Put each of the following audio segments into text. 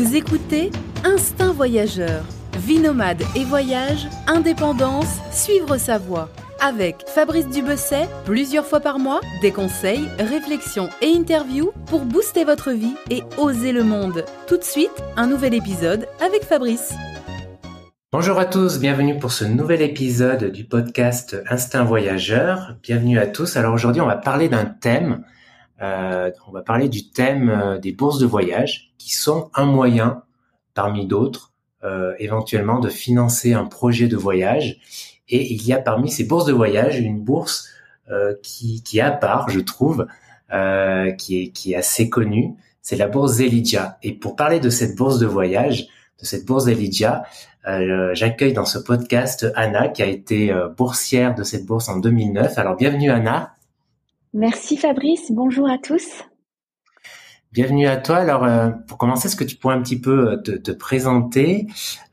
Vous écoutez Instinct Voyageur, vie nomade et voyage, indépendance, suivre sa voie. Avec Fabrice Dubesset, plusieurs fois par mois, des conseils, réflexions et interviews pour booster votre vie et oser le monde. Tout de suite, un nouvel épisode avec Fabrice. Bonjour à tous, bienvenue pour ce nouvel épisode du podcast Instinct Voyageur. Bienvenue à tous. Alors aujourd'hui, on va parler d'un thème. Euh, on va parler du thème euh, des bourses de voyage, qui sont un moyen parmi d'autres, euh, éventuellement, de financer un projet de voyage. Et il y a parmi ces bourses de voyage une bourse euh, qui, qui est à part, je trouve, euh, qui, est, qui est assez connue. C'est la bourse Zelidia. Et pour parler de cette bourse de voyage, de cette bourse Zelidia, euh, j'accueille dans ce podcast Anna, qui a été euh, boursière de cette bourse en 2009. Alors bienvenue Anna. Merci Fabrice, bonjour à tous. Bienvenue à toi. Alors, euh, pour commencer, est-ce que tu pourrais un petit peu euh, te, te présenter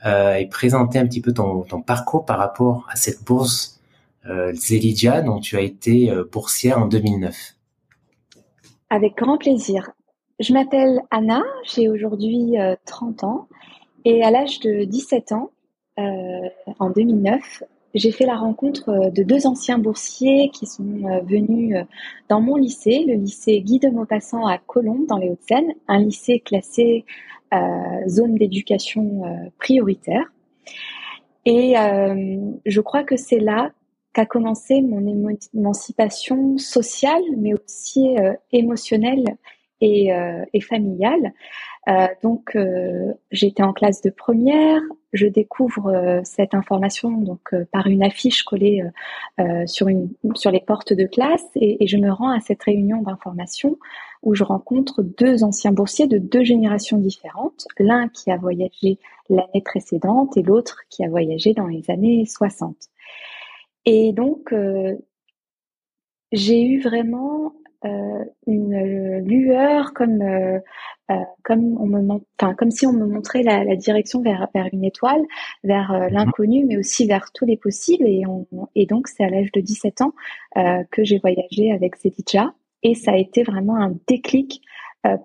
euh, et présenter un petit peu ton, ton, parcours par rapport à cette bourse euh, Zelidia dont tu as été boursière en 2009 Avec grand plaisir. Je m'appelle Anna, j'ai aujourd'hui 30 ans et à l'âge de 17 ans, en 2009, j'ai fait la rencontre de deux anciens boursiers qui sont venus dans mon lycée, le lycée Guy de Maupassant à Colombes, dans les Hauts-de-Seine, un lycée classé euh, zone d'éducation euh, prioritaire. Et euh, je crois que c'est là qu'a commencé mon émancipation sociale, mais aussi émotionnelle et, et familiale. Euh, donc, euh, j'étais en classe de première. Je découvre euh, cette information donc par une affiche collée sur une sur les portes de classe et, je me rends à cette réunion d'information où je rencontre deux anciens boursiers de deux générations différentes. L'un qui a voyagé l'année précédente et l'autre qui a voyagé dans les années 60. Et donc, j'ai eu vraiment euh, une lueur comme euh, euh, comme on me enfin comme si on me montrait la, la direction vers vers une étoile vers euh, l'inconnu mais aussi vers tous les possibles. Et on, et donc c'est à l'âge de 17 ans euh, que j'ai voyagé avec Zedija et ça a été vraiment un déclic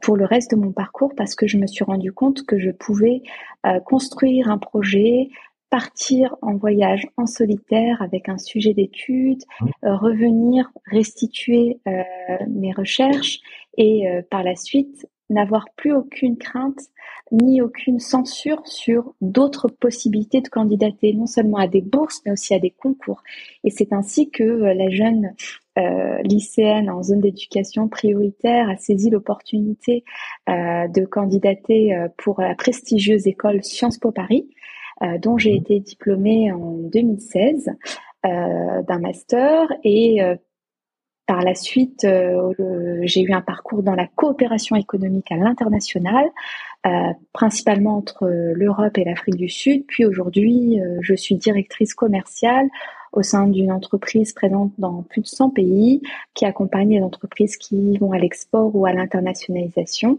pour le reste de mon parcours parce que je me suis rendu compte que je pouvais construire un projet, partir en voyage en solitaire avec un sujet d'étude, mmh. euh, revenir restituer euh, mes recherches et euh, par la suite n'avoir plus aucune crainte ni aucune censure sur d'autres possibilités de candidater, non seulement à des bourses, mais aussi à des concours. Et c'est ainsi que la jeune euh, lycéenne en zone d'éducation prioritaire a saisi l'opportunité euh, de candidater pour la prestigieuse école Sciences Po Paris, euh, dont j'ai mhm. été diplômée en 2016 euh, d'un master et euh, par la suite, j'ai eu un parcours dans la coopération économique à l'international, principalement entre l'Europe et l'Afrique du Sud. Puis aujourd'hui, je suis directrice commerciale au sein d'une entreprise présente dans plus de 100 pays qui accompagne les entreprises qui vont à l'export ou à l'internationalisation.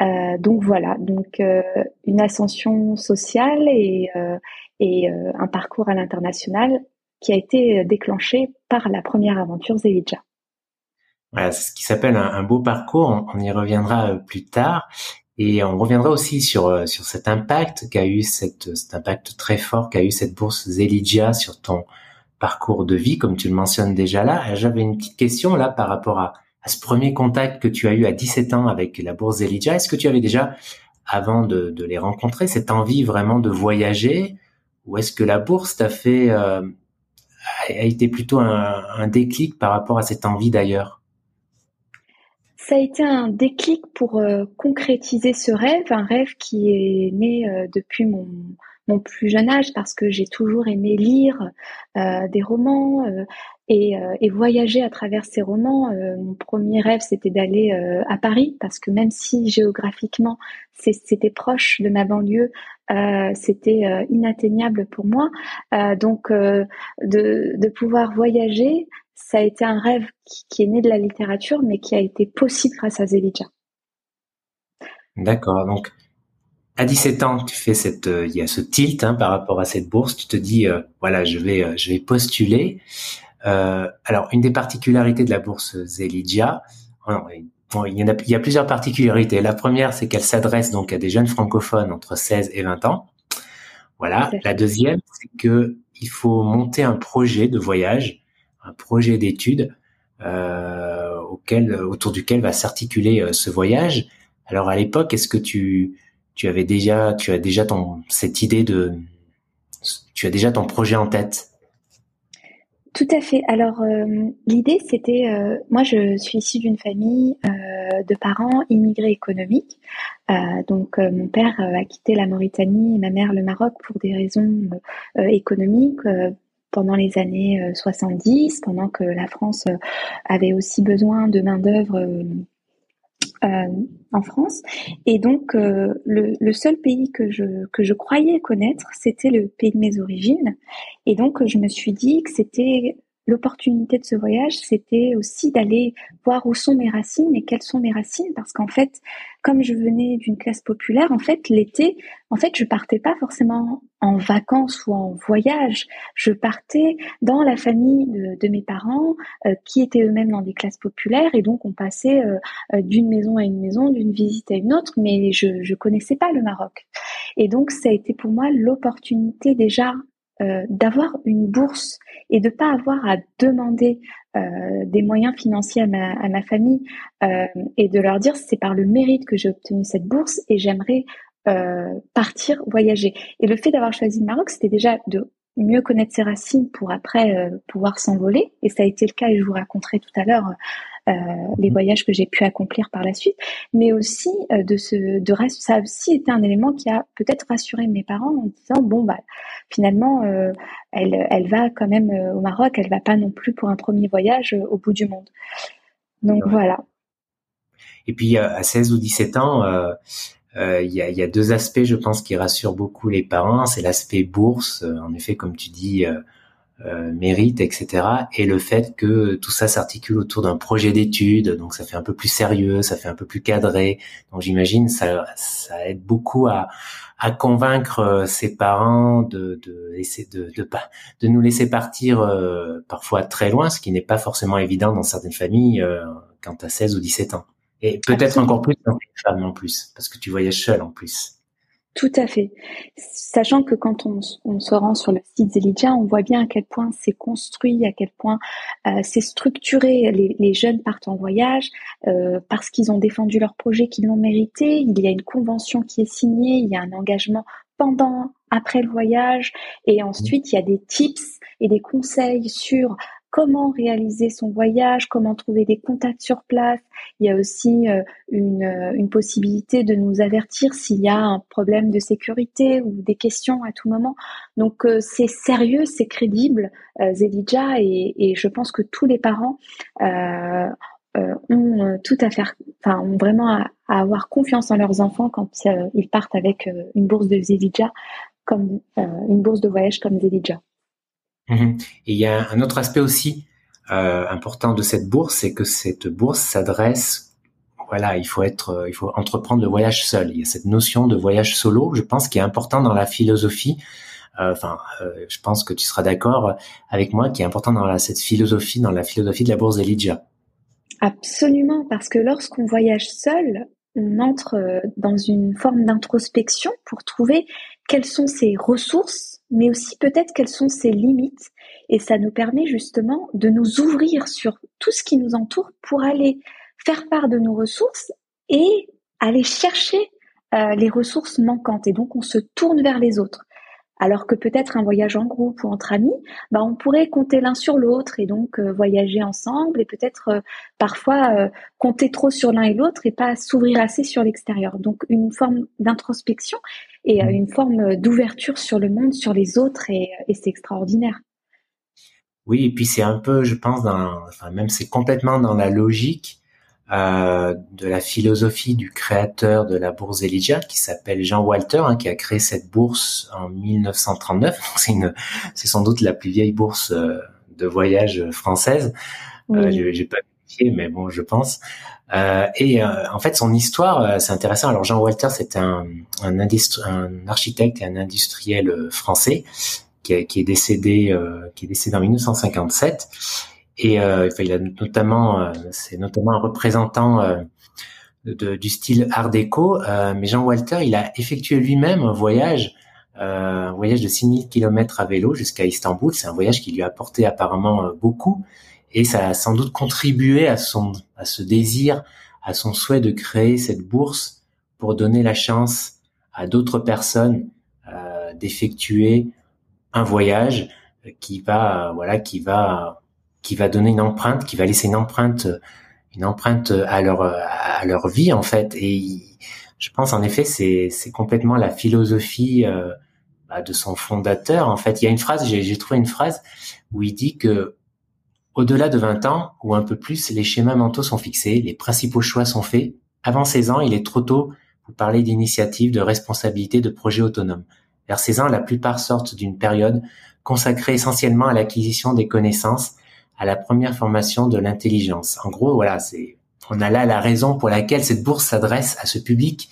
Euh, donc voilà, donc euh, une ascension sociale et, euh, et un parcours à l'international qui a été déclenché par la première aventure Zelidja. Voilà, ce qui s'appelle un, beau parcours. On, y reviendra plus tard. Et on reviendra aussi sur sur cet impact qu'a eu cette cet impact très fort qu'a eu cette bourse Zelidia sur ton parcours de vie, comme tu le mentionnes déjà là. J'avais une petite question là par rapport à à ce premier contact que tu as eu à 17 ans avec la bourse Elijah, est-ce que tu avais déjà, avant de, de, les rencontrer, cette envie vraiment de voyager? Ou est-ce que la bourse t'a fait, euh, a été plutôt un, un, déclic par rapport à cette envie d'ailleurs? Ça a été un déclic pour euh, concrétiser ce rêve, un rêve qui est né euh, depuis mon, plus jeune âge parce que j'ai toujours aimé lire euh, des romans, et, voyager à travers ces romans. Mon premier rêve, c'était d'aller à Paris, parce que même si géographiquement c'était proche de ma banlieue, c'était inatteignable pour moi. donc, de, pouvoir voyager, ça a été un rêve qui, qui, est né de la littérature, mais qui a été possible grâce à Zelidja. D'accord. Donc, à 17 ans, tu fais cette, il y a ce tilt hein, par rapport à cette bourse. Tu te dis, voilà, je vais, je vais postuler. Euh, alors, une des particularités de la bourse Zelidia, bon, il y, en a, il y a plusieurs particularités. La première, c'est qu'elle s'adresse donc à des jeunes francophones entre 16 et 20 ans. Voilà. La deuxième, c'est que il faut monter un projet de voyage, un projet d'études euh, auquel, autour duquel va s'articuler euh, ce voyage. Alors à l'époque, est-ce que tu, tu avais déjà, tu as déjà ton cette idée de, tu as déjà ton projet en tête? Tout à fait. Alors euh, l'idée c'était, euh, moi je suis issue d'une famille de parents immigrés économiques. donc mon père a quitté la Mauritanie et ma mère le Maroc pour des raisons économiques pendant les années 70, pendant que la France avait aussi besoin de main d'œuvre euh, en France. Et donc, euh, le, le, seul pays que je, que je croyais connaître, c'était le pays de mes origines. Et donc, je me suis dit que c'était l'opportunité de ce voyage, c'était aussi d'aller voir où sont mes racines et quelles sont mes racines, parce qu'en fait, comme je venais d'une classe populaire, en fait, l'été, en fait, je partais pas forcément en vacances ou en voyage. Je partais dans la famille de, mes parents, euh, qui étaient eux-mêmes dans des classes populaires, et donc on passait euh, euh, d'une maison à une maison, d'une visite à une autre, mais je je connaissais pas le Maroc. Et donc ça a été pour moi l'opportunité déjà euh, d'avoir une bourse et de pas avoir à demander euh, des moyens financiers à ma, à ma famille euh, et de leur dire c'est par le mérite que j'ai obtenu cette bourse et j'aimerais partir voyager. Et le fait d'avoir choisi le Maroc, c'était déjà de mieux connaître ses racines pour après pouvoir s'envoler. Et ça a été le cas, et je vous raconterai tout à l'heure euh, les mhm. voyages que j'ai pu accomplir par la suite, mais aussi euh, de ce de ça a aussi été un élément qui a peut-être rassuré mes parents en disant bon bah finalement euh, elle elle va quand même au Maroc, elle va pas non plus pour un premier voyage au bout du monde. Donc voilà. Et puis à 16 ou 17 ans, euh, il y, a, y, a, deux aspects, je pense, qui rassurent beaucoup les parents. C'est l'aspect bourse, en effet, comme tu dis, euh, mérite, etc. Et le fait que tout ça s'articule autour d'un projet d'études, donc ça fait un peu plus sérieux, ça fait un peu plus cadré. Donc j'imagine ça, ça aide beaucoup à, à convaincre euh, ses parents de, de laisser de, de, de nous laisser partir euh, parfois très loin, ce qui n'est pas forcément évident dans certaines familles euh, quand tu as 16 ou 17 ans. Et peut-être encore plus dans les femmes en plus, parce que tu voyages seul en plus. Tout à fait. Sachant que quand on, se rend sur le site Zelidja, on voit bien à quel point c'est construit, à quel point euh, c'est structuré. Les, jeunes partent en voyage euh, parce qu'ils ont défendu leur projet, qu'ils l'ont mérité. Il y a une convention qui est signée, il y a un engagement pendant, après le voyage, et ensuite il y a des tips et des conseils sur comment réaliser son voyage, comment trouver des contacts sur place. Il y a aussi euh, une, euh, une possibilité de nous avertir s'il y a un problème de sécurité ou des questions à tout moment. Donc euh, c'est sérieux, c'est crédible, Zelidja, et, et, je pense que tous les parents ont tout à faire, enfin ont vraiment à, avoir confiance en leurs enfants quand ils partent avec une bourse de Zelidja, comme une bourse de voyage comme Zelidja. Mhm. Et il y a un autre aspect aussi euh, important de cette bourse, c'est que cette bourse s'adresse, voilà, il faut être, euh, il faut entreprendre le voyage seul. Il y a cette notion de voyage solo, je pense, qui est important dans la philosophie. Euh, enfin, je pense que tu seras d'accord avec moi, qui est important dans cette philosophie, dans la philosophie de la bourse Elijah. Absolument, parce que lorsqu'on voyage seul, on entre dans une forme d'introspection pour trouver quelles sont ses ressources mais aussi peut-être quelles sont ses limites. Et ça nous permet justement de nous ouvrir sur tout ce qui nous entoure pour aller faire part de nos ressources et aller chercher euh, les ressources manquantes. Et donc on se tourne vers les autres. Alors que peut-être un voyage en groupe ou entre amis, bah on pourrait compter l'un sur l'autre et donc euh, voyager ensemble et peut-être euh, parfois compter trop sur l'un et l'autre et pas s'ouvrir assez sur l'extérieur. Donc une forme d'introspection et mmh. une forme d'ouverture sur le monde, sur les autres, et, c'est extraordinaire. Oui, et puis c'est un peu, je pense, dans, enfin même c'est complètement dans la logique euh, de la philosophie du créateur de la bourse Elijah, qui s'appelle Jean Walter, hein, qui a créé cette bourse en 1939. C'est une, c'est sans doute la plus vieille bourse euh, de voyage française. Euh, j'ai pas vérifié, mais bon, je pense. Euh, et euh, en fait, son histoire, euh, c'est intéressant. Alors, Jean Walter, c'est un, un, un, architecte et un industriel français qui, qui est décédé, qui est décédé en 1957. Et il a notamment, c'est notamment un représentant du style Art déco. mais Jean Walter, il a effectué lui-même un voyage, un voyage de 6000 km à vélo jusqu'à Istanbul. C'est un voyage qui lui a apporté apparemment beaucoup et ça a sans doute contribué à son à ce désir, à son souhait de créer cette bourse pour donner la chance à d'autres personnes euh, d'effectuer un voyage qui va voilà qui va qui va donner une empreinte, qui va laisser une empreinte une empreinte à leur à leur vie en fait et je pense en effet c'est c'est complètement la philosophie euh, bah, de son fondateur en fait il y a une phrase j'ai trouvé une phrase où il dit que au-delà de 20 ans ou un peu plus, les schémas mentaux sont fixés, les principaux choix sont faits. Avant 16 ans, il est trop tôt pour parler d'initiative, de responsabilité, de projet autonome. Vers 16 ans, la plupart sortent d'une période consacrée essentiellement à l'acquisition des connaissances, à la première formation de l'intelligence. En gros, voilà, c'est, on a là la raison pour laquelle cette bourse s'adresse à ce public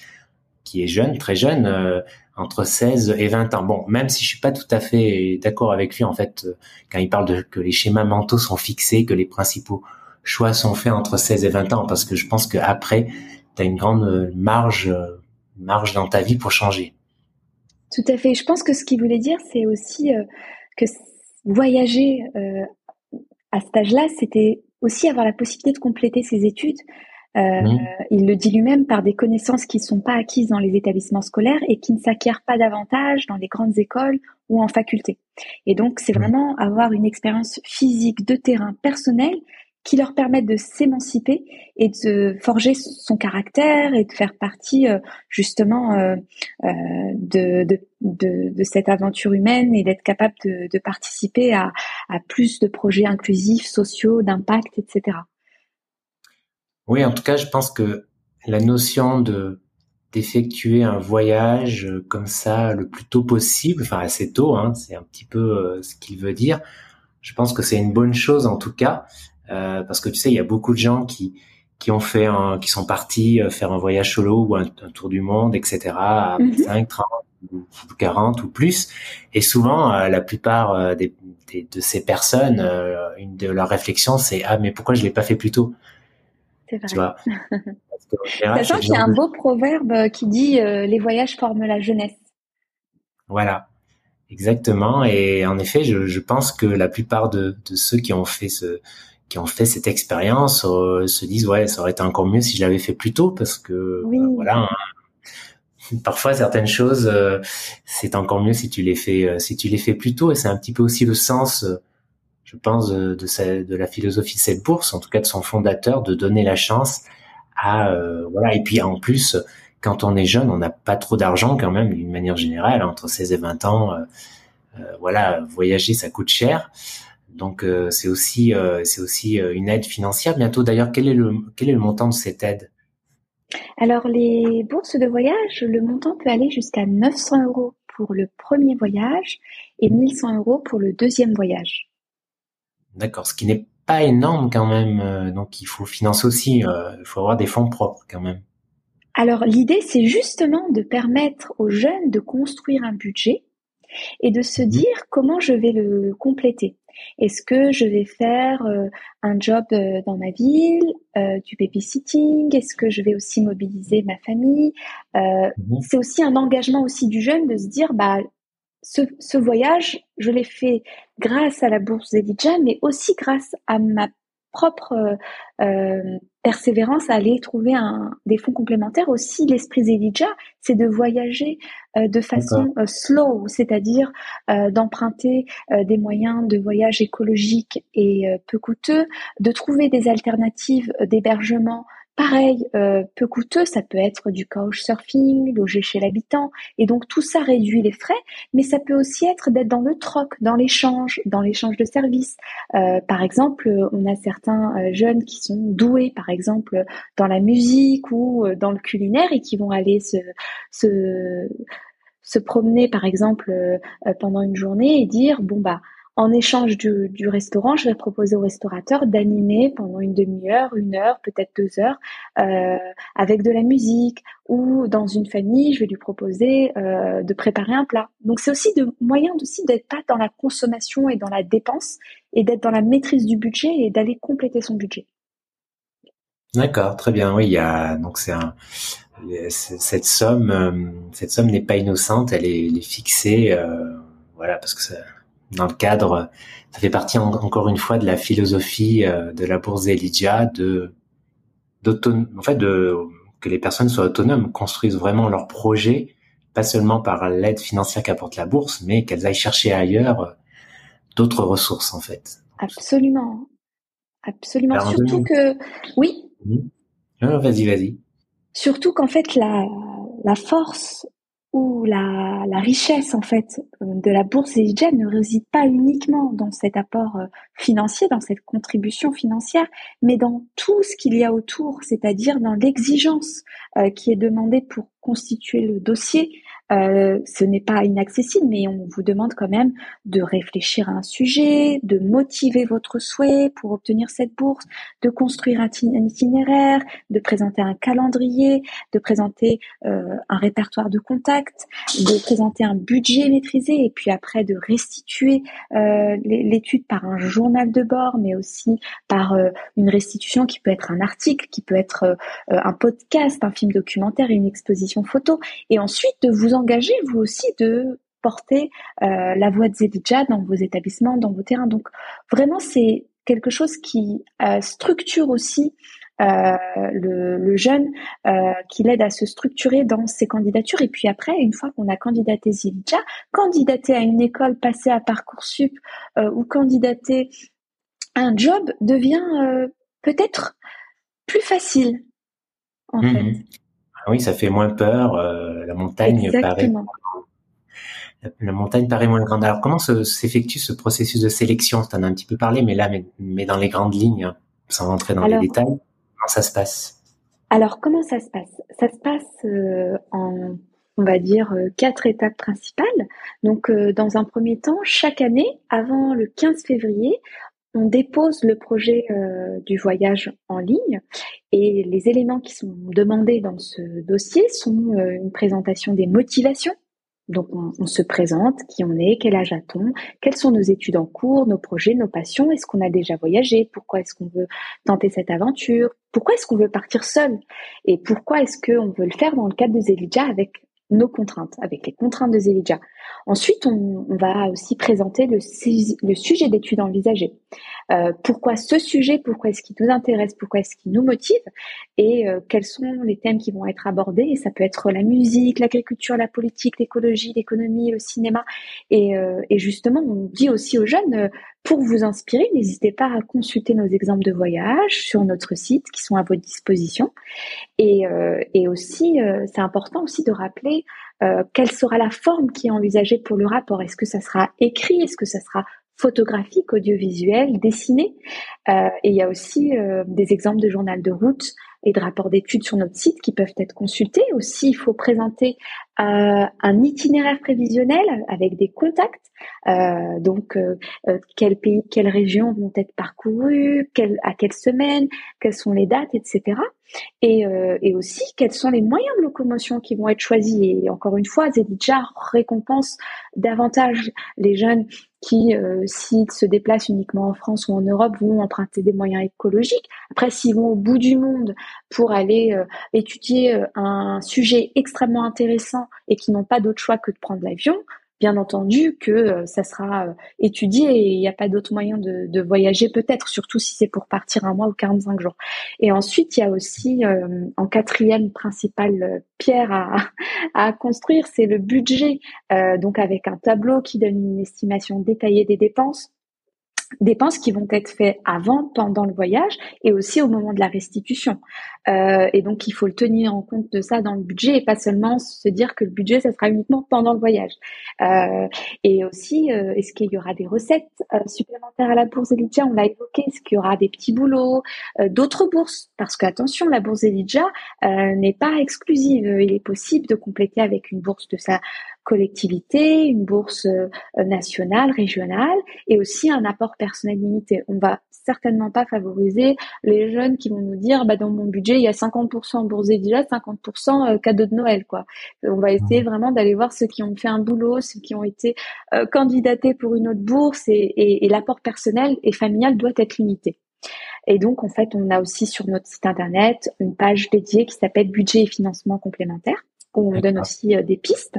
qui est jeune, très jeune, euh, entre 16 et 20 ans. Bon, même si je suis pas tout à fait d'accord avec lui en fait euh, quand il parle de que les schémas mentaux sont fixés, que les principaux choix sont faits entre 16 et 20 ans parce que je pense qu'après tu as une grande euh, marge marge dans ta vie pour changer. Tout à fait. Je pense que ce qu'il voulait dire c'est aussi que voyager à cet âge-là, c'était aussi avoir la possibilité de compléter ses études. Euh, il le dit lui-même par des connaissances qui ne sont pas acquises dans les établissements scolaires et qui ne s'acquièrent pas davantage dans les grandes écoles ou en faculté. Et donc, c'est vraiment avoir une expérience physique de terrain personnel qui leur permettent de s'émanciper et de forger son caractère et de faire partie euh, justement euh, de, de, cette aventure humaine et d'être capable de, participer à, plus de projets inclusifs, sociaux, d'impact, etc. Oui, en tout cas, je pense que la notion de d'effectuer un voyage euh, comme ça le plus tôt possible, enfin assez tôt, hein, c'est un petit peu euh, ce qu'il veut dire. Je pense que c'est une bonne chose en tout cas, euh, parce que tu sais, il y a beaucoup de gens qui qui ont fait, un, qui sont partis faire un voyage solo ou un, tour du monde, etc. à 5, 30 ou 40 ou plus. Et souvent, la plupart des, de ces personnes, une de leurs réflexions, c'est ah mais pourquoi je l'ai pas fait plus tôt? C'est vrai. Tu vois? Sachant qu'il y a un beau proverbe euh, qui dit euh, les voyages forment la jeunesse. Voilà, exactement. Et en effet, je, je pense que la plupart de, de, ceux qui ont fait ce qui ont fait cette expérience euh, se disent ouais ça aurait été encore mieux si je l'avais fait plus tôt parce que oui. voilà hein. parfois certaines choses c'est encore mieux si tu les fais si tu les fais plus tôt et c'est un petit peu aussi le sens je pense, de, de, la philosophie de cette bourse, en tout cas de son fondateur, de donner la chance à euh, voilà. Et puis en plus, quand on est jeune, on n'a pas trop d'argent quand même, d'une manière générale, entre 16 et 20 ans. Euh, euh, voilà, voyager, ça coûte cher. Donc c'est aussi c'est aussi une aide financière. Bientôt d'ailleurs, quel est le quel est le montant de cette aide? Alors les bourses de voyage, le montant peut aller jusqu'à 900 euros pour le premier voyage et 1100 euros pour le deuxième voyage. D'accord, ce qui n'est pas énorme quand même. Euh, donc il faut financer aussi, euh, il faut avoir des fonds propres quand même. Alors l'idée, c'est justement de permettre aux jeunes de construire un budget et de se mhm. dire comment je vais le compléter. Est-ce que je vais faire euh, un job dans ma ville, du babysitting? Est-ce que je vais aussi mobiliser ma famille? Mhm. C'est aussi un engagement aussi du jeune de se dire bah ce, voyage, je l'ai fait grâce à la bourse Elijah, mais aussi grâce à ma propre euh, euh, persévérance à aller trouver un, des fonds complémentaires. Aussi, l'esprit Elijah, c'est de voyager euh, de façon slow, c'est-à-dire d'emprunter des moyens de voyage écologiques et peu coûteux, de trouver des alternatives d'hébergement Pareil, euh, peu coûteux, ça peut être du couchsurfing, loger chez l'habitant, et donc tout ça réduit les frais, mais ça peut aussi être d'être dans le troc, dans l'échange, dans l'échange de services. Euh, par exemple, on a certains euh, jeunes qui sont doués, par exemple, dans la musique ou dans le culinaire et qui vont aller se promener, par exemple, pendant une journée et dire, bon bah, en échange du, restaurant, je vais proposer au restaurateur d'animer pendant une demi-heure, une heure, peut-être deux heures, euh, avec de la musique. Ou dans une famille, je vais lui proposer euh, de préparer un plat. Donc c'est aussi de moyen aussi d'être pas dans la consommation et dans la dépense, et d'être dans la maîtrise du budget et d'aller compléter son budget. D'accord, très bien. Oui, il y a donc c'est cette somme, euh, cette somme n'est pas innocente, elle est, fixée, voilà, parce que ça, dans le cadre, ça fait partie encore une fois de la philosophie euh, de la bourse Elijah de en fait, de que les personnes soient autonomes, construisent vraiment leur projet, pas seulement par l'aide financière qu'apporte la bourse, mais qu'elles aillent chercher ailleurs euh, d'autres ressources en fait. Absolument, absolument. Surtout que, oui. Mmh. vas-y, vas-y. Surtout qu'en fait, la, la force ou la, richesse en fait de la bourse Elijah ne réside pas uniquement dans cet apport euh, financier, dans cette contribution financière, mais dans tout ce qu'il y a autour, c'est-à-dire dans l'exigence euh, qui est demandée pour constituer le dossier, euh, ce n'est pas inaccessible, mais on vous demande quand même de réfléchir à un sujet, de motiver votre souhait pour obtenir cette bourse, de construire un, itinéraire, de présenter un calendrier, de présenter euh, un répertoire de contacts, de présenter un budget maîtrisé et puis après de restituer euh, l'étude par un journal de bord, mais aussi par une restitution qui peut être un article, qui peut être un podcast, un film documentaire, une exposition photo, et ensuite de vous engagez vous aussi de porter euh, la voix de Zedija dans vos établissements, dans vos terrains. Donc vraiment, c'est quelque chose qui euh, structure aussi euh, le, jeune, qui l'aide à se structurer dans ses candidatures. Et puis après, une fois qu'on a candidaté Zedija, candidater à une école, passer à Parcoursup ou candidater à un job devient peut-être plus facile, en mmh fait. Ah oui, ça fait moins peur. Euh, la montagne paraît. La, montagne paraît moins grande. Alors, comment s'effectue ce processus de sélection? Tu en as un petit peu parlé, mais là, mais, dans les grandes lignes, hein, sans rentrer dans les détails, comment ça se passe? Alors, comment ça se passe? Ça se passe euh, en, on va dire, euh, quatre étapes principales. Donc, dans un premier temps, chaque année, avant le 15 février, on dépose le projet euh, du voyage en ligne et les éléments qui sont demandés dans ce dossier sont euh, une présentation des motivations. Donc on, se présente, qui on est, quel âge a-t-on, quelles sont nos études en cours, nos projets, nos passions, est-ce qu'on a déjà voyagé, pourquoi est-ce qu'on veut tenter cette aventure, pourquoi est-ce qu'on veut partir seul et pourquoi est-ce qu'on veut le faire dans le cadre de Zelidja avec nos contraintes, avec les contraintes de Zelidja. Ensuite, on, va aussi présenter le, sujet d'étude envisagé. Euh, pourquoi ce sujet? Pourquoi est-ce qu'il nous intéresse? Pourquoi est-ce qu'il nous motive? Et euh, quels sont les thèmes qui vont être abordés? Ça peut être la musique, l'agriculture, la politique, l'écologie, l'économie, le cinéma. Et, euh, et, justement, on dit aussi aux jeunes, pour vous inspirer, n'hésitez pas à consulter nos exemples de voyage sur notre site qui sont à votre disposition. Et, et aussi, c'est important aussi de rappeler euh, quelle sera la forme qui est envisagée pour le rapport Est-ce que ça sera écrit? Est-ce que ça sera photographique, audiovisuel, dessiné? Euh, Et il y a aussi euh, des exemples de journal de route et de rapports d'études sur notre site qui peuvent être consultés. Aussi, il faut présenter euh, un itinéraire prévisionnel avec des contacts. Euh, donc, euh, quels pays, quelles régions vont être parcourues, quelle, à quelle semaine, quelles sont les dates, etc. Et, et, aussi, quels sont les moyens de locomotion qui vont être choisis. Et encore une fois, Zedidja récompense davantage les jeunes qui, euh, s'ils se déplacent uniquement en France ou en Europe, vont emprunter des moyens écologiques. Après, s'ils vont au bout du monde pour aller euh, étudier euh, un sujet extrêmement intéressant et qui n'ont pas d'autre choix que de prendre l'avion, bien entendu que euh, ça sera euh, étudié et il n'y a pas d'autre moyen de, voyager peut-être, surtout si c'est pour partir un mois ou 45 jours. Et ensuite, il y a aussi euh, en quatrième principale pierre à construire, c'est le budget, donc avec un tableau qui donne une estimation détaillée des dépenses dépenses qui vont être faites avant, pendant le voyage et aussi au moment de la restitution. Euh, et donc, il faut le tenir en compte de ça dans le budget et pas seulement se dire que le budget, ça sera uniquement pendant le voyage. Euh, et aussi, euh, est-ce qu'il y aura des recettes euh, supplémentaires à la bourse Elidja? On l'a évoqué. Est-ce qu'il y aura des petits boulots, euh, d'autres bourses? Parce que attention, la bourse Elidja n'est pas exclusive. Il est possible de compléter avec une bourse de sa collectivité, une bourse nationale, régionale et aussi un apport personnel limité. On va certainement pas favoriser les jeunes qui vont nous dire bah dans mon budget il y a 50% bourse déjà 50% cadeau de Noël quoi. On va essayer vraiment d'aller voir ceux qui ont fait un boulot, ceux qui ont été euh, candidatés pour une autre bourse et, et, et l'apport personnel et familial doit être limité. Et donc, en fait, on a aussi sur notre site internet une page dédiée qui s'appelle Budget et financement complémentaire où on donne aussi euh, des pistes.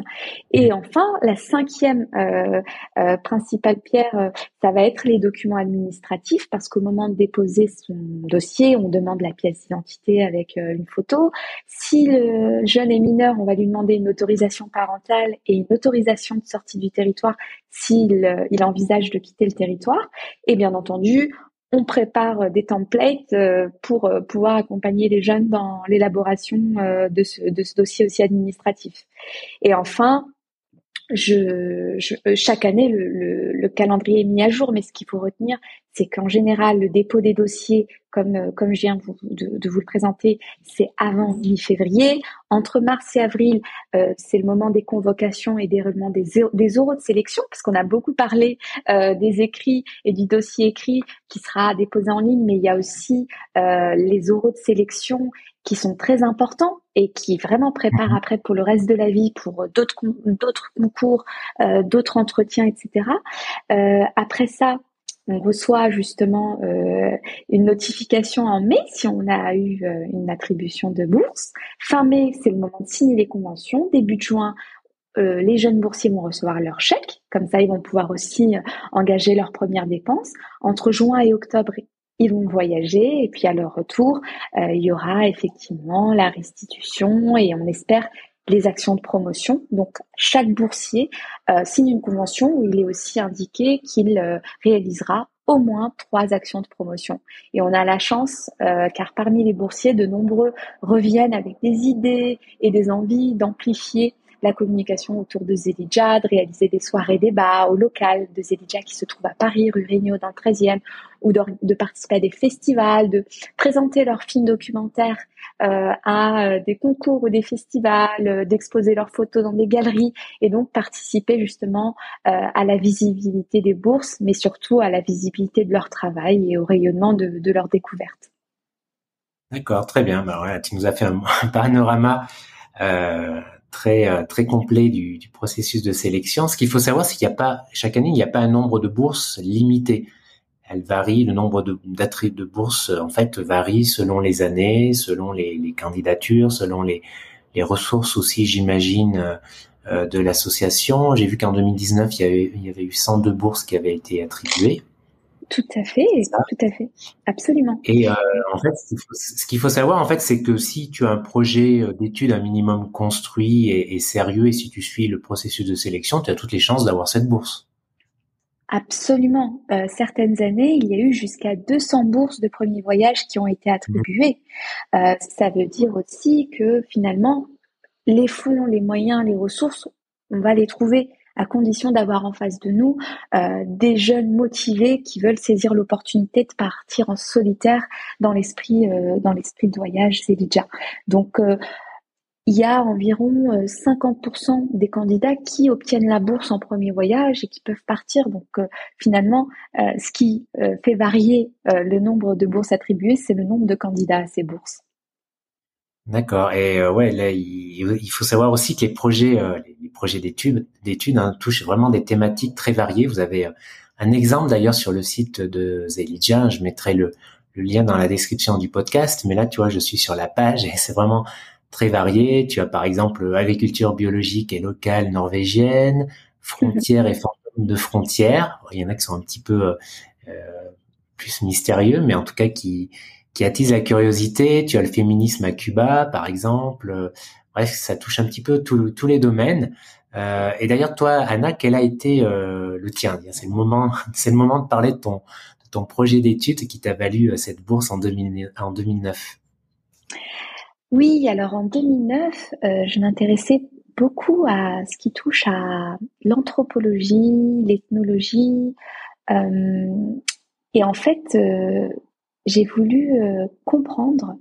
Et enfin, la cinquième euh, euh, principale pierre, ça va être les documents administratifs, parce qu'au moment de déposer son dossier, on demande la pièce d'identité avec une photo. Si le jeune est mineur, on va lui demander une autorisation parentale et une autorisation de sortie du territoire s'il il envisage de quitter le territoire. Et bien entendu, on prépare euh, des templates euh, pour euh, pouvoir accompagner les jeunes dans l'élaboration de ce, de ce dossier aussi administratif. Et enfin, je, chaque année, le, le, calendrier est mis à jour, mais ce qu'il faut retenir, c'est qu'en général, le dépôt des dossiers, comme, euh, comme je viens de, de, vous le présenter, c'est avant mi-février. Entre mars et avril, euh, c'est le moment des convocations et des des, des oraux de sélection, parce qu'on a beaucoup parlé euh, des écrits et du dossier écrit qui sera déposé en ligne, mais il y a aussi les oraux de sélection qui sont très importants et qui vraiment préparent mhm. après pour le reste de la vie, pour d'autres d'autres concours, d'autres entretiens, etc. après ça, on reçoit justement euh, une notification en mai si on a eu euh, une attribution de bourse. Fin mai, c'est le moment de signer les conventions. Début de juin, euh, les jeunes boursiers vont recevoir leur chèque. Comme ça, ils vont pouvoir aussi engager leurs premières dépenses. Entre juin et octobre, ils vont voyager et puis à leur retour, il y aura effectivement la restitution et on espère les actions de promotion. Donc, chaque boursier euh, signe une convention où il est aussi indiqué qu'il euh, réalisera au moins trois actions de promotion. Et on a la chance, euh, car parmi les boursiers, de nombreux reviennent avec des idées et des envies d'amplifier la communication autour de Zelidja, de réaliser des soirées débats au local de Zelidja qui se trouve à Paris, rue Regnault dans le 13e, ou de, participer à des festivals, de présenter leurs films documentaires euh, à euh, des concours ou des festivals, euh, d'exposer leurs photos dans des galeries et donc participer justement à la visibilité des bourses, mais surtout à la visibilité de leur travail et au rayonnement de, de leur découverte. D'accord, très bien. Bah tu nous as fait un, panorama très euh, très complet du, du, processus de sélection. Ce qu'il faut savoir, c'est qu'il n'y a pas chaque année, il n'y a pas un nombre de bourses limité. Elle varie, le nombre de d'attributs de bourses en fait varie selon les années, selon les, les candidatures, selon les, les ressources aussi, j'imagine, euh, de l'association. J'ai vu qu'en 2019, il y, avait, il y avait eu 102 bourses qui avaient été attribuées. Tout à fait, tout à fait, absolument. Et euh, en fait, ce qu'il faut, savoir, en fait, c'est que si tu as un projet euh, d'étude un minimum construit et, sérieux, et si tu suis le processus de sélection, tu as toutes les chances d'avoir cette bourse. Absolument. Euh, certaines années, il y a eu jusqu'à 200 bourses de premier voyage qui ont été attribuées. Mmh. ça veut dire aussi que finalement, les fonds, les moyens, les ressources, on va les trouver à condition d'avoir en face de nous euh, des jeunes motivés qui veulent saisir l'opportunité de partir en solitaire dans l'esprit euh, de voyage Zelidja. Donc euh, il y a environ 50% des candidats qui obtiennent la bourse en premier voyage et qui peuvent partir. Donc finalement, ce qui fait varier le nombre de bourses attribuées, c'est le nombre de candidats à ces bourses. D'accord. Et euh, ouais, là, il, faut savoir aussi que les projets, euh, les projets d'études, d'études hein, touchent vraiment des thématiques très variées. Vous avez euh, un exemple d'ailleurs sur le site de Zelidja. Je mettrai le, le, lien dans la description du podcast. Mais là, tu vois, je suis sur la page et c'est vraiment très varié. Tu as par exemple agriculture biologique et locale norvégienne, frontières et formes de frontières. Il y en a qui sont un petit peu plus mystérieux, mais en tout cas qui qui attise la curiosité. Tu as le féminisme à Cuba, par exemple. Bref, ça touche un petit peu tous les domaines. Euh, et d'ailleurs, toi, Anna, quel a été euh, le tien? C'est le moment, c'est le moment de parler de ton, de ton projet d'études qui t'a valu euh, cette bourse en, 2000, en 2009. Oui, alors en 2009, euh, je m'intéressais beaucoup à ce qui touche à l'anthropologie, l'ethnologie. Et en fait, j'ai voulu euh, comprendre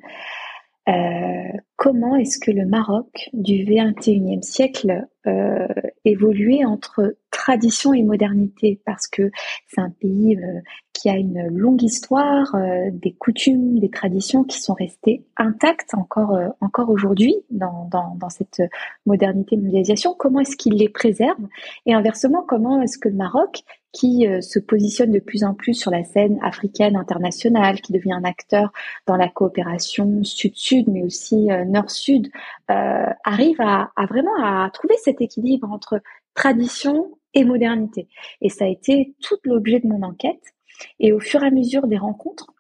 euh, comment est-ce que le Maroc du XXIe siècle euh, évoluait entre tradition et modernité? Parce que c'est un pays euh, qui a une longue histoire, euh, des coutumes, des traditions qui sont restées intactes encore encore aujourd'hui dans, dans cette modernité mondialisation. Comment est-ce qu'il les préserve? Et inversement comment est-ce que le Maroc qui se positionne de plus en plus sur la scène africaine internationale, qui devient un acteur dans la coopération sud-sud, mais aussi nord-sud, arrive à, à, vraiment à trouver cet équilibre entre tradition et modernité. Et ça a été tout l'objet de mon enquête. Et au fur et à mesure des rencontres,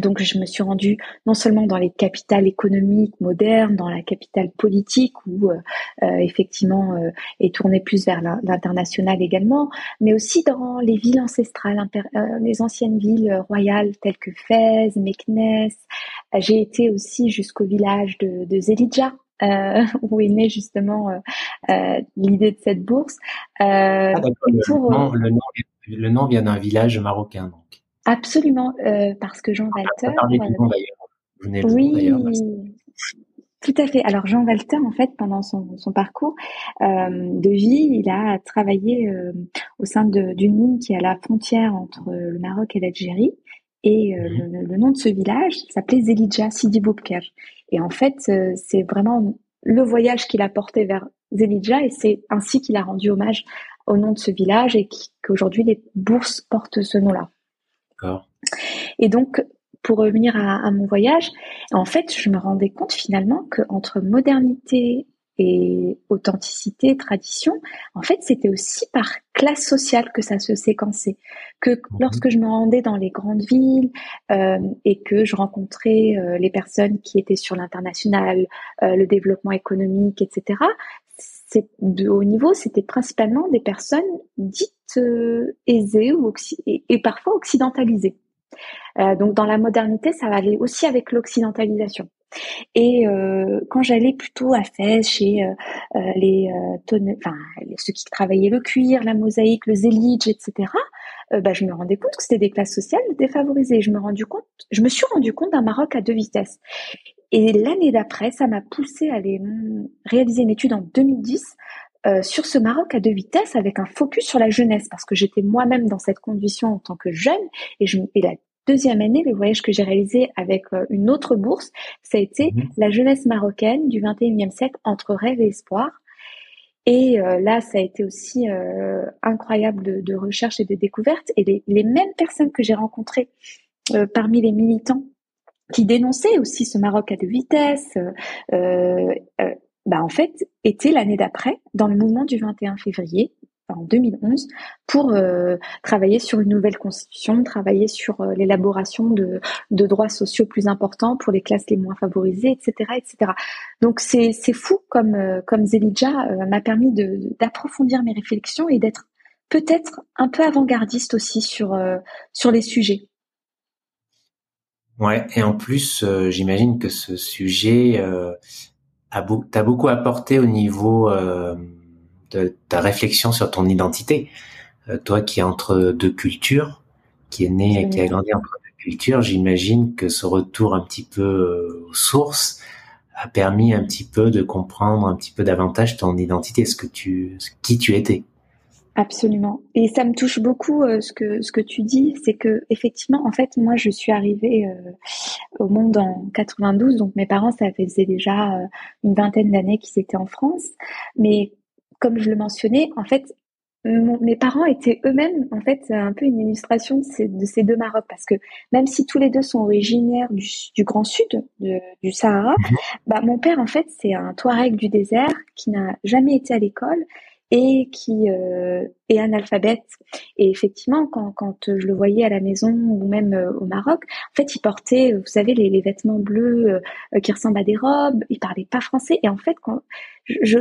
donc je me suis rendue non seulement dans les capitales économiques modernes, dans la capitale politique où euh, euh, effectivement euh, est tournée plus vers l'international également, mais aussi dans les villes ancestrales, les anciennes villes royales telles que Fès, Meknès. J'ai été aussi jusqu'au village de, de Zelidja euh, où est née justement euh, euh, l'idée de cette bourse. Ah, le, nom, le, nom, vient d'un village marocain, donc. Absolument, parce que Jean Walter. oui, tout à fait. Alors Jean Walter, en fait, pendant son, son parcours de vie, il a travaillé au sein d'une mine qui est à la frontière entre le Maroc et l'Algérie. Et mhm. le, le, nom de ce village s'appelait Zelidja Sidi Boubker. Et en fait, euh, c'est vraiment le voyage qu'il a porté vers Zelidja et c'est ainsi qu'il a rendu hommage au nom de ce village et qu'aujourd'hui les bourses portent ce nom-là. Et donc, pour revenir à, à, mon voyage, en fait, je me rendais compte finalement qu'entre modernité et authenticité, tradition, en fait, c'était aussi par classe sociale que ça se séquençait. Que mhm. lorsque je me rendais dans les grandes villes euh, et que je rencontrais euh, les personnes qui étaient sur l'international, euh, le développement économique, etc., de haut niveau, c'était principalement des personnes dites euh, aisées ou et, parfois occidentalisées. Euh, donc dans la modernité, ça va aller aussi avec l'occidentalisation. Et euh, quand j'allais plutôt à Fès chez les, enfin ceux qui travaillaient le cuir, la mosaïque, le zélidge, etc. bah, je me rendais compte que c'était des classes sociales défavorisées. Je me je me suis rendu compte d'un Maroc à deux vitesses. Et l'année d'après, ça m'a poussé à aller réaliser une étude en 2010 euh, sur ce Maroc à deux vitesses avec un focus sur la jeunesse parce que j'étais moi-même dans cette condition en tant que jeune et, je, et la deuxième année, le voyage que j'ai réalisé avec euh, une autre bourse, ça a été mhm. la jeunesse marocaine du 21e siècle entre rêve et espoir. Et euh, là, ça a été aussi euh, incroyable de, de, recherche et de découverte. Et les, les mêmes personnes que j'ai rencontrées parmi les militants qui dénonçaient aussi ce Maroc à deux vitesses, bah en fait, étaient l'année d'après dans le mouvement du 21 février en 2011 pour euh, travailler sur une nouvelle constitution, travailler sur euh, l'élaboration de, de, droits sociaux plus importants pour les classes les moins favorisées, etc., etc. Donc c'est fou comme euh, comme Zelidja m'a permis d'approfondir mes réflexions et d'être peut-être un peu avant-gardiste aussi sur sur les sujets. Ouais, et en plus, j'imagine que ce sujet a t'a beaucoup apporté au niveau de ta réflexion sur ton identité. Euh, toi qui es entre deux cultures, qui est né et qui a grandi entre deux cultures, j'imagine que ce retour un petit peu euh, aux sources a permis un petit peu de comprendre un petit peu davantage ton identité, ce que tu, qui tu étais. Absolument. Et ça me touche beaucoup euh, ce que ce que tu dis, c'est que effectivement, en fait, moi, je suis arrivée au monde en 92, donc mes parents, ça faisait déjà une vingtaine d'années qu'ils étaient en France, mais comme je le mentionnais, en fait, mes parents étaient eux-mêmes, en fait, un peu une illustration de ces, de ces, deux Maroc, parce que même si tous les deux sont originaires du, du Grand Sud, du Sahara, mhm. bah, mon père, en fait, c'est un Touareg du désert qui n'a jamais été à l'école et qui euh, est analphabète. Et effectivement, quand, quand je le voyais à la maison ou même euh, au Maroc, en fait, il portait, vous savez, les, les vêtements bleus euh, qui ressemblent à des robes. Il parlait pas français. Et en fait, quand je,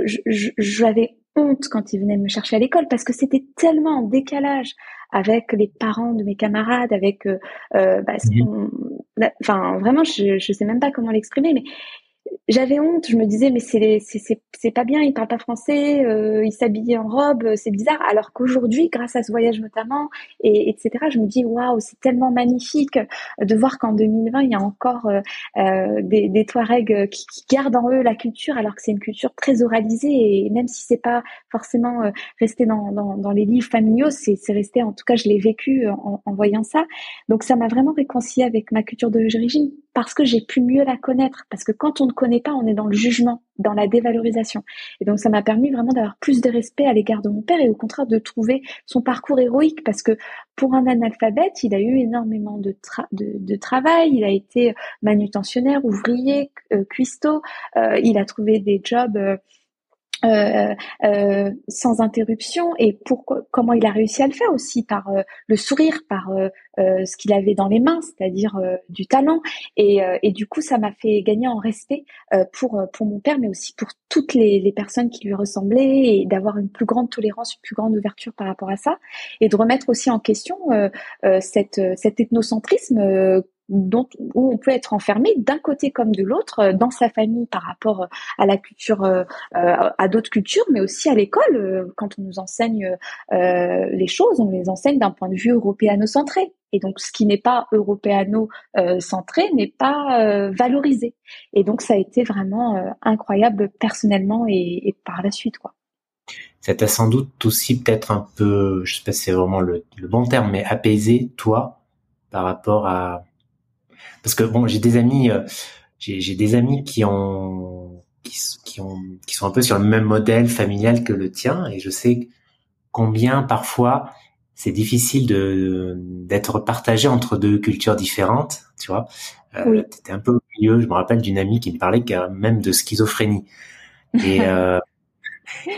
j'avais honte quand il venait me chercher à l'école parce que c'était tellement en décalage avec les parents de mes camarades, avec, euh, euh bah, enfin, vraiment, je, je sais même pas comment l'exprimer, mais j'avais honte. Je me disais, mais c'est c'est pas bien, il parle pas français, euh, il en robe, c'est bizarre. Alors qu'aujourd'hui, grâce à ce voyage notamment, et etc., je me dis, waouh, c'est tellement magnifique de voir qu'en 2020, il y a encore euh, euh, des, des Touaregs qui, qui, gardent en eux la culture, alors que c'est une culture très oralisée. Et même si c'est pas forcément resté dans, dans, dans, les livres familiaux, c'est resté, en tout cas, je l'ai vécu en, en voyant ça. Donc ça m'a vraiment réconcilié avec ma culture d'origine parce que j'ai pu mieux la connaître. Parce que quand on ne connaît pas, on est dans le jugement, dans la dévalorisation. Et donc ça m'a permis vraiment d'avoir plus de respect à l'égard de mon père et au contraire de trouver son parcours héroïque parce que pour un analphabète, il a eu énormément de, de, travail. Il a été manutentionnaire, ouvrier, euh, cuistot. Euh, il a trouvé des jobs. Euh, euh, euh, sans interruption et pourquoi comment il a réussi à le faire aussi par euh, le sourire, par ce qu'il avait dans les mains, c'est-à-dire du talent. Et, et, du coup ça m'a fait gagner en respect pour pour mon père mais aussi pour toutes les, les personnes qui lui ressemblaient et d'avoir une plus grande tolérance, une plus grande ouverture par rapport à ça. Et de remettre aussi en question cette cet ethnocentrisme dont, où on peut être enfermé d'un côté comme de l'autre euh, dans sa famille par rapport euh, à la culture, euh, à d'autres cultures, mais aussi à l'école. Quand on nous enseigne les choses, on les enseigne d'un point de vue européano-centré. Et donc, ce qui n'est pas européano-centré n'est pas valorisé. Et donc, ça a été vraiment incroyable personnellement et, et, par la suite, quoi. Ça t'a sans doute aussi peut-être un peu, je sais pas si c'est vraiment le bon terme, mais apaisé, toi, par rapport à parce que bon, j'ai des amis, euh, j'ai des amis qui ont, qui, ont, qui sont un peu sur le même modèle familial que le tien, et je sais combien parfois c'est difficile de d'être partagé entre deux cultures différentes, tu vois. Euh, oui. T'étais un peu au milieu. Je me rappelle d'une amie qui me parlait même de schizophrénie. Et euh,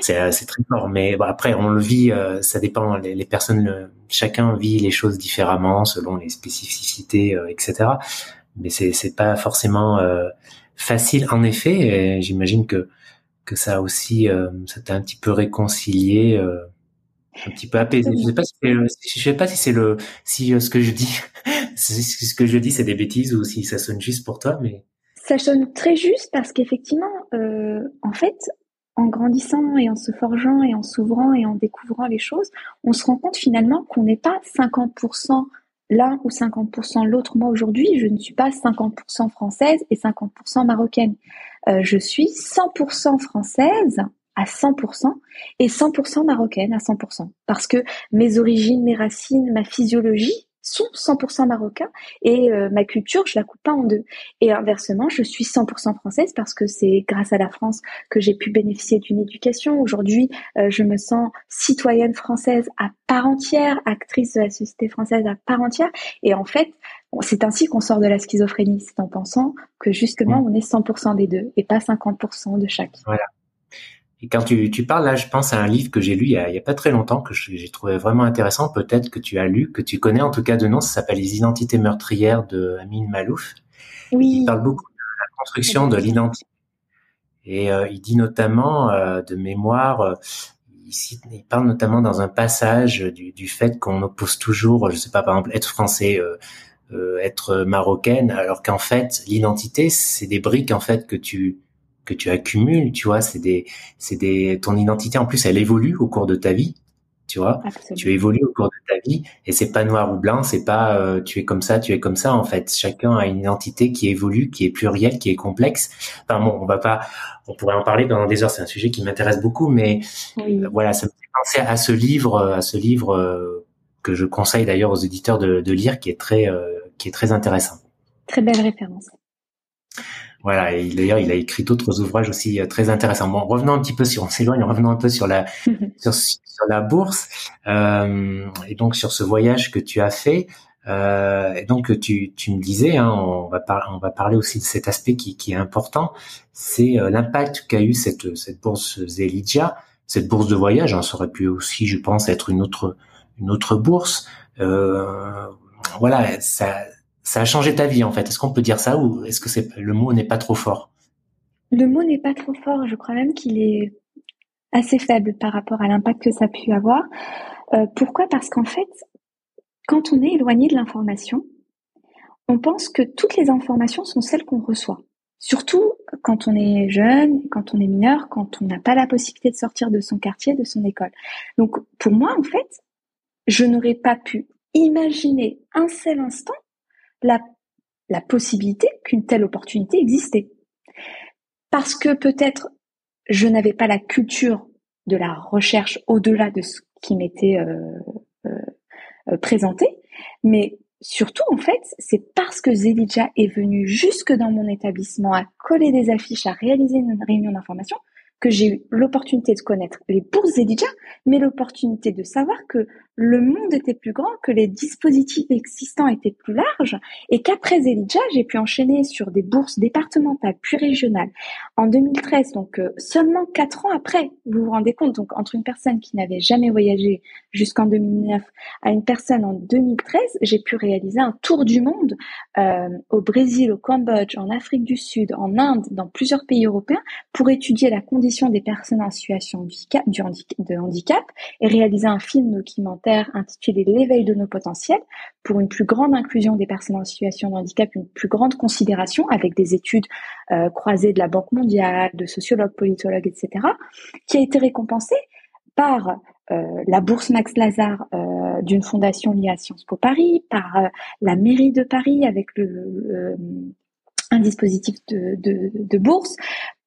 c'est très fort. Mais bon, après, on le vit. Euh, ça dépend. Les, personnes, chacun vit les choses différemment selon les spécificités, etc mais c'est pas forcément euh, facile en effet. J'imagine que que ça aussi euh, ça t'a un petit peu réconcilié, euh, un petit peu apaisé. Je sais pas si je sais pas si c'est le si ce que je dis ce que je dis c'est des bêtises ou si ça sonne juste pour toi, mais ça sonne très juste parce qu'effectivement, en fait, en grandissant et en se forgeant et en s'ouvrant et en découvrant les choses, on se rend compte finalement qu'on n'est pas 50% l'un ou 50% l'autre. Moi aujourd'hui, je ne suis pas 50% française et 50% marocaine. Euh, je suis 100% française à 100% et 100% marocaine à 100%. Parce que mes origines, mes racines, ma physiologie sont 100% marocains et euh, ma culture, je la coupe pas en deux. Et inversement, je suis 100% française parce que c'est grâce à la France que j'ai pu bénéficier d'une éducation. Aujourd'hui, euh, je me sens citoyenne française à part entière, actrice de la société française à part entière. Et en fait, c'est ainsi qu'on sort de la schizophrénie, c'est en pensant que justement, on est 100% des deux et pas 50% de chaque. Voilà. Et quand tu, tu parles là, je pense à un livre que j'ai lu il y, a, il y a pas très longtemps que j'ai trouvé vraiment intéressant. Peut-être que tu as lu, que tu connais en tout cas de nom. Ça s'appelle Les identités meurtrières de Amin Malouf. Oui. Il parle beaucoup de la construction de l'identité. Et euh, il dit notamment euh, de mémoire, euh, il, cite, il, parle notamment dans un passage du, du fait qu'on oppose toujours, je sais pas, par exemple, être français, être marocaine, alors qu'en fait, l'identité, c'est des briques en fait que tu que tu accumules, tu vois, c'est des, c'est des, ton identité en plus, elle évolue au cours de ta vie, tu vois, tu évolues au cours de ta vie et c'est pas noir ou blanc, c'est pas euh, tu es comme ça, tu es comme ça en fait. Chacun a une identité qui évolue, qui est plurielle, qui est complexe. Enfin bon, on va pas, on pourrait en parler pendant des heures, c'est un sujet qui m'intéresse beaucoup, mais euh, voilà, ça me fait penser à ce livre, à ce livre euh, que je conseille d'ailleurs aux éditeurs de, de, lire, qui est très, qui est très intéressant. Très belle référence. Voilà, et d'ailleurs, il a écrit d'autres ouvrages aussi euh, très intéressants. Bon, revenons un petit peu sur, on s'éloigne, revenons un peu sur la sur, sur, la bourse euh, et donc sur ce voyage que tu as fait. Euh, et donc tu, tu me disais, hein, on va par, on va parler aussi de cet aspect qui, qui est important, c'est euh, l'impact qu'a eu cette cette bourse Zelidia, cette bourse de voyage. Hein, ça aurait pu aussi, je pense, être une autre une autre bourse. Euh, voilà, ça ça a changé ta vie en fait. Est-ce qu'on peut dire ça ou est-ce que le mot n'est pas trop fort? Le mot n'est pas trop fort. Je crois même qu'il est assez faible par rapport à l'impact que ça a pu avoir. Euh, pourquoi? Parce qu'en fait, quand on est éloigné de l'information, on pense que toutes les informations sont celles qu'on reçoit. Surtout quand on est jeune, quand on est mineur, quand on n'a pas la possibilité de sortir de son quartier, de son école. Donc pour moi, en fait, je n'aurais pas pu imaginer un seul instant la, la possibilité qu'une telle opportunité existait. Parce que peut-être je n'avais pas la culture de la recherche au-delà de ce qui m'était euh, euh, euh présenté, mais Surtout, en fait, c'est parce que Zelidja est venu jusque dans mon établissement à coller des affiches, à réaliser une réunion d'information, que j'ai eu l'opportunité de connaître les bourses Zelidja, mais l'opportunité de savoir que le monde était plus grand, que les dispositifs existants étaient plus larges, et qu'après Zelidja, j'ai pu enchaîner sur des bourses départementales puis régionales. En 2013, donc euh, seulement quatre ans après, vous vous rendez compte, donc entre une personne qui n'avait jamais voyagé jusqu'en 2009 à une personne en 2013, j'ai pu réaliser un tour du monde euh, au Brésil, au Cambodge, en Afrique du Sud, en Inde, dans plusieurs pays européens, pour étudier la condition des personnes en situation de handicap et réaliser un film documentaire intitulé L'éveil de nos potentiels pour une plus grande inclusion des personnes en situation de handicap, une plus grande considération avec des études euh, croisées de la Banque mondiale, de sociologues, politologues, etc., qui a été récompensé par euh, la bourse Max Lazare euh, d'une fondation liée à Sciences Po Paris, par la mairie de Paris avec le, un dispositif de, bourse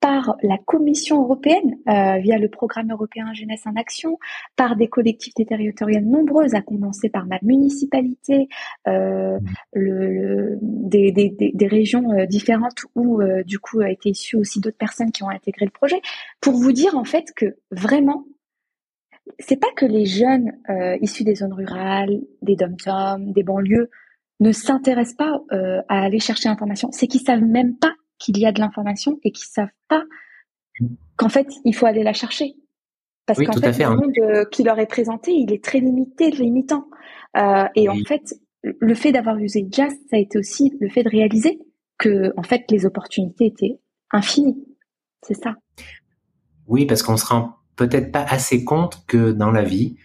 par la Commission européenne euh, via le programme européen Jeunesse en Action, par des collectivités territoriales nombreuses, à commencer par ma municipalité, euh, des, régions euh, différentes où du coup a été issu aussi d'autres personnes qui ont intégré le projet, pour vous dire en fait que vraiment c'est pas que les jeunes issus des zones rurales, des dom-toms, des banlieues ne s'intéressent pas euh, à aller chercher l'information, c'est qu'ils savent même pas qu'il y a de l'information et qu'ils savent pas qu'en fait il faut aller la chercher. Parce qu'en fait, le hein. monde euh, qui leur est présenté, il est très limité, limitant. Euh, et en fait, le fait d'avoir usé Just, ça a été aussi le fait de réaliser que en fait les opportunités étaient infinies. C'est ça. Oui, parce qu'on se rend peut-être pas assez compte que dans la vie,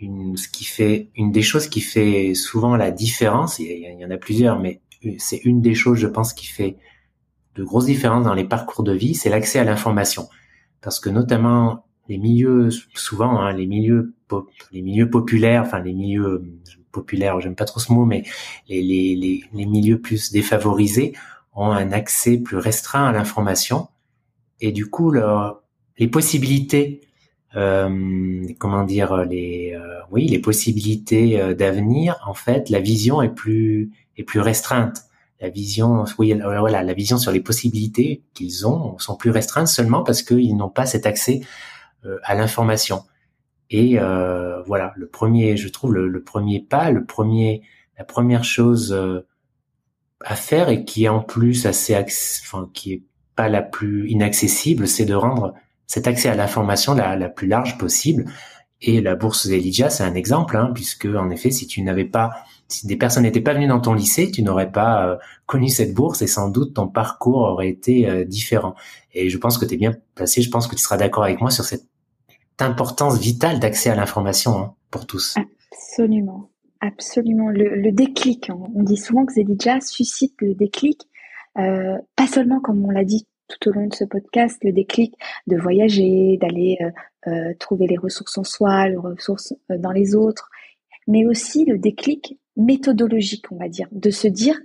une, ce qui fait une des choses qui fait souvent la différence, il y, en a plusieurs, mais c'est une des choses, je pense, qui fait de grosses différences dans les parcours de vie, c'est l'accès à l'information, parce que notamment les milieux, souvent hein, les milieux, les milieux populaires, enfin les milieux populaires, j'aime pas trop ce mot, mais les, les, les, les milieux plus défavorisés ont un accès plus restreint à l'information, et du coup, leur, les possibilités comment dire les euh, oui les possibilités euh, d'avenir en fait la vision est plus est plus restreinte. La vision oui voilà la vision sur les possibilités qu'ils ont sont plus restreintes seulement parce qu'ils n'ont pas cet accès à l'information. Et voilà le premier je trouve le, premier pas le premier la première chose à faire et qui est en plus assez enfin qui est pas la plus inaccessible c'est de rendre cet accès à l'information la, plus large possible. Et la bourse Elijah, c'est un exemple, hein, puisque en effet, si tu n'avais pas, si des personnes n'étaient pas venues dans ton lycée, tu n'aurais pas euh, connu cette bourse et sans doute ton parcours aurait été euh, différent. Et je pense que tu es bien placé, je pense que tu seras d'accord avec moi sur cette importance vitale d'accès à l'information hein, pour tous. Absolument, absolument. Le, déclic, on dit souvent que Zelidja suscite le déclic, euh, pas seulement comme on l'a dit tout au long de ce podcast le déclic de voyager, d'aller euh, euh, trouver les ressources en soi, les ressources euh, dans les autres, mais aussi le déclic méthodologique, on va dire, de se dire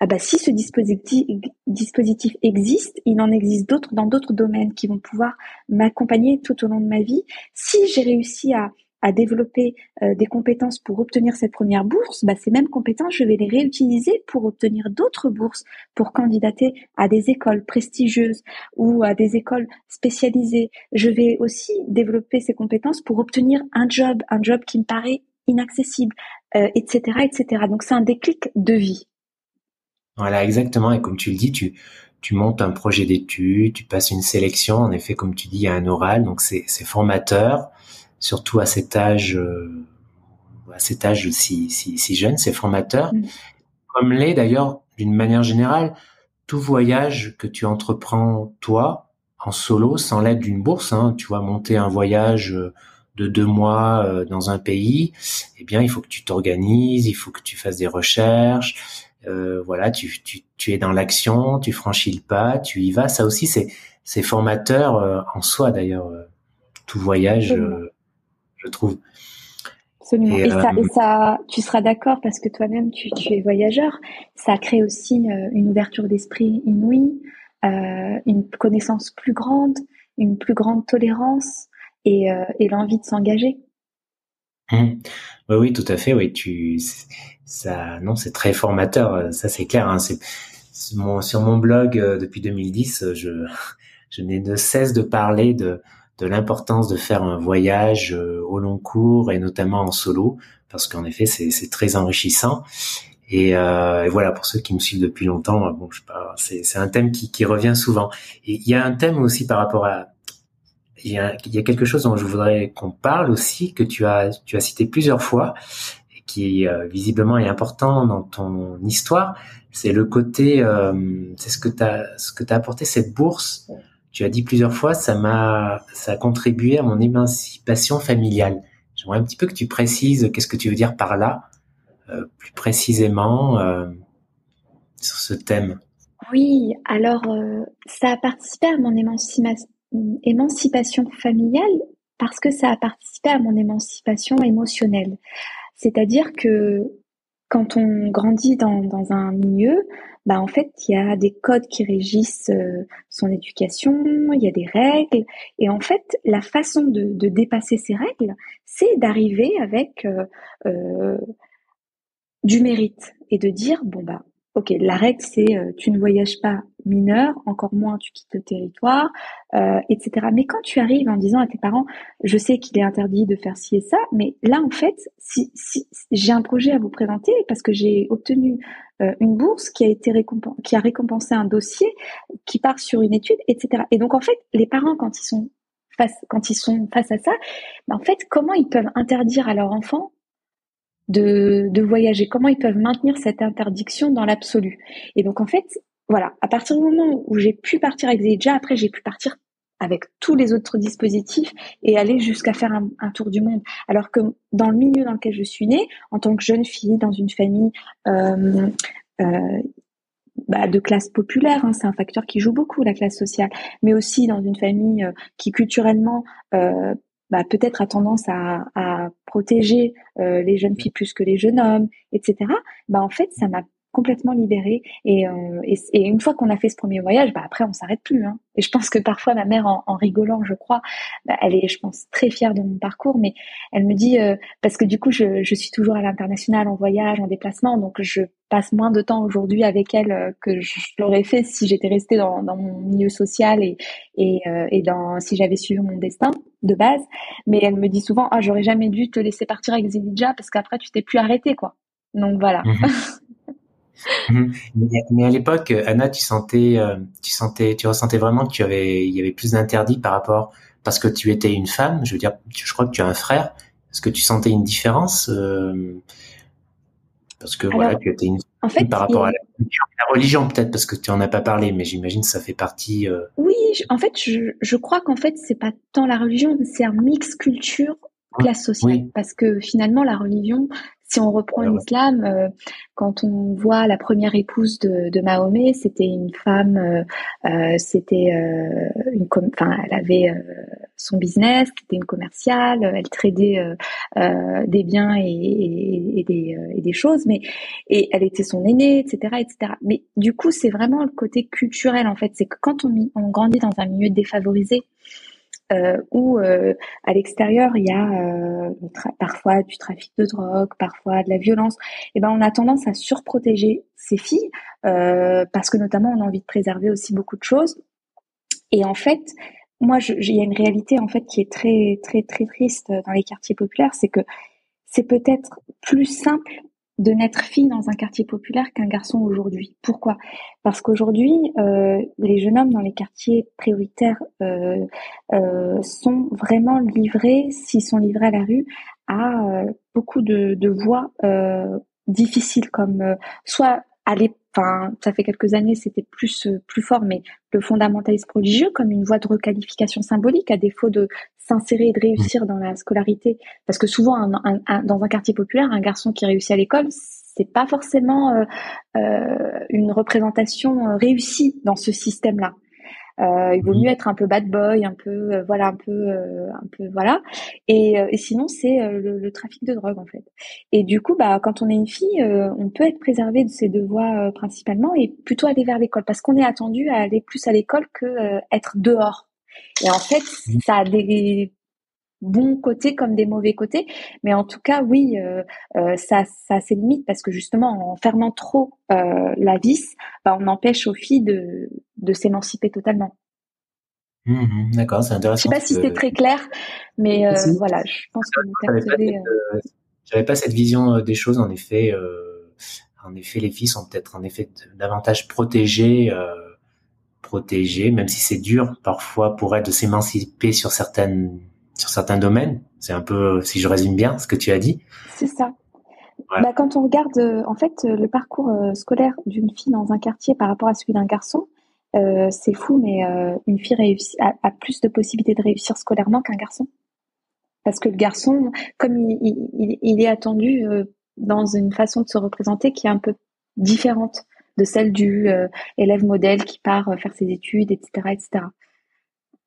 ah bah si ce dispositif, dispositif existe, il en existe d'autres dans d'autres domaines qui vont pouvoir m'accompagner tout au long de ma vie. Si j'ai réussi à à développer euh, des compétences pour obtenir cette première bourse, bah, ces mêmes compétences, je vais les réutiliser pour obtenir d'autres bourses, pour candidater à des écoles prestigieuses ou à des écoles spécialisées. Je vais aussi développer ces compétences pour obtenir un job, un job qui me paraît inaccessible, etc., euh, etc. Donc c'est un déclic de vie. Voilà, exactement. Et comme tu le dis, tu, tu montes un projet d'études, tu passes une sélection. En effet, comme tu dis, il y a un oral, donc c'est formateur surtout à cet âge, euh, à cet âge si, si, si jeune, c'est formateur. Mm. Comme l'est d'ailleurs, d'une manière générale, tout voyage que tu entreprends toi en solo, sans l'aide d'une bourse, hein, tu vois, monter un voyage euh, de deux mois euh, dans un pays, eh bien, il faut que tu t'organises, il faut que tu fasses des recherches, voilà, tu, tu, tu es dans l'action, tu franchis le pas, tu y vas. Ça aussi, c'est c'est formateur en soi d'ailleurs. tout voyage, je trouve. Absolument. Et, ça, et, ça, tu seras d'accord parce que toi-même, tu, tu, es voyageur. Ça crée aussi une ouverture d'esprit inouïe, euh, une connaissance plus grande, une plus grande tolérance et, euh, et l'envie de s'engager. Mmh. Oui, oui, tout à fait. Oui, tu, ça, non, c'est très formateur. Ça, c'est clair. Hein, c'est mon, sur mon blog euh, depuis 2010, je, je n'ai de cesse de parler de, de l'importance de faire un voyage euh, au long cours et notamment en solo, parce qu'en effet, c'est très enrichissant. Et, euh, et, voilà, pour ceux qui me suivent depuis longtemps, bon, sais pas, c'est un thème qui, revient souvent. Il y a un thème aussi par rapport à il y a, quelque chose dont je voudrais qu'on parle aussi, que tu as, tu as cité plusieurs fois, et qui euh, visiblement est important dans ton histoire, c'est le côté, euh, c'est ce que tu as, ce as apporté cette bourse. Tu as dit plusieurs fois, ça m'a, ça a contribué à mon émancipation familiale. J'aimerais un petit peu que tu précises qu'est-ce que tu veux dire par là, euh, plus précisément euh, sur ce thème. Oui, alors ça a participé à mon émancipation familiale parce que ça a participé à mon émancipation émotionnelle. C'est-à-dire que quand on grandit dans, un milieu, bah en il y a des codes qui régissent euh, son éducation, il y a des règles, et en fait, la façon de, dépasser ces règles, c'est d'arriver avec euh, euh, du mérite et de dire bon bah ok, la règle c'est tu ne voyages pas mineur, encore moins tu quittes le territoire, euh, etc. Mais quand tu arrives en disant à tes parents, je sais qu'il est interdit de faire ci et ça, mais là en fait, si, si j'ai un projet à vous présenter parce que j'ai obtenu euh, une bourse qui a été récompensée, qui a récompensé un dossier qui part sur une étude, etc. Et donc en fait, les parents quand ils sont face, quand ils sont face à ça, ben, en fait, comment ils peuvent interdire à leur enfant de, de voyager, comment ils peuvent maintenir cette interdiction dans l'absolu? Et donc en fait, voilà, à partir du moment où j'ai pu partir avec Zedja, après j'ai pu partir avec tous les autres dispositifs et aller jusqu'à faire un, tour du monde. Alors que dans le milieu dans lequel je suis née, en tant que jeune fille dans une famille euh, euh, bah, de classe populaire, hein, c'est un facteur qui joue beaucoup la classe sociale, mais aussi dans une famille euh, qui culturellement euh, bah, peut-être a tendance à, protéger les jeunes filles plus que les jeunes hommes, etc. Bah en fait, ça m'a complètement libérée. Et, euh, et, et, une fois qu'on a fait ce premier voyage, bah après on s'arrête plus. Hein. Et je pense que parfois ma mère, en, en rigolant, je crois, bah, elle est, je pense, très fière de mon parcours, mais elle me dit euh, parce que du coup je, je suis toujours à l'international en voyage, en déplacement, donc je passe moins de temps aujourd'hui avec elle euh, que je l'aurais fait si j'étais restée dans, dans, mon milieu social et et, euh, et dans si j'avais suivi mon destin de base. Mais elle me dit souvent ah j'aurais jamais dû te laisser partir avec Zilidja parce qu'après tu t'es plus arrêtée quoi. Donc voilà. Mhm. Mhm. mais, à l'époque, Anna, tu sentais, euh, tu sentais, tu ressentais vraiment que tu avais, il y avait plus d'interdits par rapport parce que tu étais une femme. Je veux dire, je crois que tu as un frère. Est-ce que tu sentais une différence euh, parce que voilà, tu étais une en fait, par rapport à la, religion peut-être parce que tu en as pas parlé, mais j'imagine que ça fait partie. Euh, oui, en fait, je, je crois qu'en fait c'est pas tant la religion, c'est un mix culture classe sociale parce que finalement la religion si on reprend l'islam, euh, quand on voit la première épouse de, de Mahomet, c'était une femme, euh, euh c'était une, enfin, elle avait son business, c'était une commerciale, elle tradait des biens et, et, et, des, et des choses, mais et elle était son aînée, etc., etc. Mais du coup, c'est vraiment le côté culturel en fait, c'est que quand on, on grandit dans un milieu défavorisé, où euh, à l'extérieur il y a euh, parfois du trafic de drogue, parfois de la violence, et eh ben on a tendance à surprotéger ces filles euh, parce que notamment on a envie de préserver aussi beaucoup de choses. Et en fait, moi, il y a une réalité en fait qui est très très très triste dans les quartiers populaires, c'est que c'est peut-être plus simple de naître fille dans un quartier populaire qu'un garçon aujourd'hui. Pourquoi? Parce qu'aujourd'hui, euh, les jeunes hommes dans les quartiers prioritaires euh, euh, sont vraiment livrés, s'ils sont livrés à la rue, à beaucoup de, de voies difficiles, comme soit aller enfin ça fait quelques années c'était plus plus fort mais le fondamentalisme religieux comme une voie de requalification symbolique à défaut de s'insérer et de réussir dans la scolarité parce que souvent dans un quartier populaire un garçon qui réussit à l'école c'est pas forcément une représentation réussie dans ce système-là. Euh, il vaut mieux être un peu bad boy, un peu euh, voilà, un peu euh, un peu voilà. Et, et sinon c'est le, le, trafic de drogue en fait. Et du coup bah quand on est une fille, on peut être préservé de ces deux voies principalement et plutôt aller vers l'école parce qu'on est attendu à aller plus à l'école que être dehors. Et en fait, ça a des bons côtés comme des mauvais côtés. Mais en tout cas, oui, euh, euh, ça, ça a ses limites parce que justement, en fermant trop euh, la vis, bah, on empêche aux filles de, de s'émanciper totalement. Mmh, mmh, d'accord, c'est intéressant. Je sais pas si c'est très clair, mais voilà, je pense que vous percevez. J'avais pas cette vision des choses, en effet. en effet, les filles sont peut-être en effet davantage protégées protégées, même si c'est dur parfois pour elles de s'émanciper sur certaines sur certains domaines. C'est un peu, si je résume bien, ce que tu as dit. C'est ça. Bah, quand on regarde, euh, en fait, euh, le parcours euh, scolaire d'une fille dans un quartier par rapport à celui d'un garçon, c'est fou, mais une fille réussit, a, plus de possibilités de réussir scolairement qu'un garçon. Parce que le garçon, comme il, est attendu dans une façon de se représenter qui est un peu différente de celle du élève modèle qui part faire ses études, etc., etc.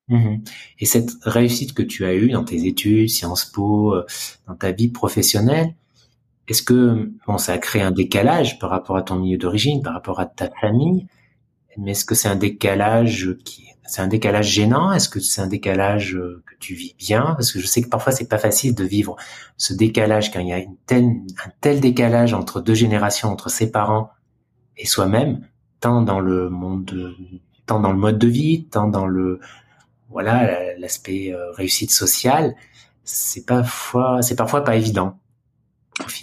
Mmh Et cette réussite que tu as eue dans tes études, Sciences Po, euh, dans ta vie professionnelle, est-ce que bon, ça a créé un décalage par rapport à ton milieu d'origine, par rapport à ta famille Mais est-ce que c'est un décalage qui, c'est un décalage gênant? Est-ce que c'est un décalage euh, que tu vis bien? Parce que je sais que parfois c'est pas facile de vivre ce décalage quand il y a une telle, un tel décalage entre deux générations, entre ses parents et soi-même, tant dans le monde, tant dans le mode de vie, tant dans le voilà l'aspect euh, réussite sociale, c'est parfois c'est parfois pas évident.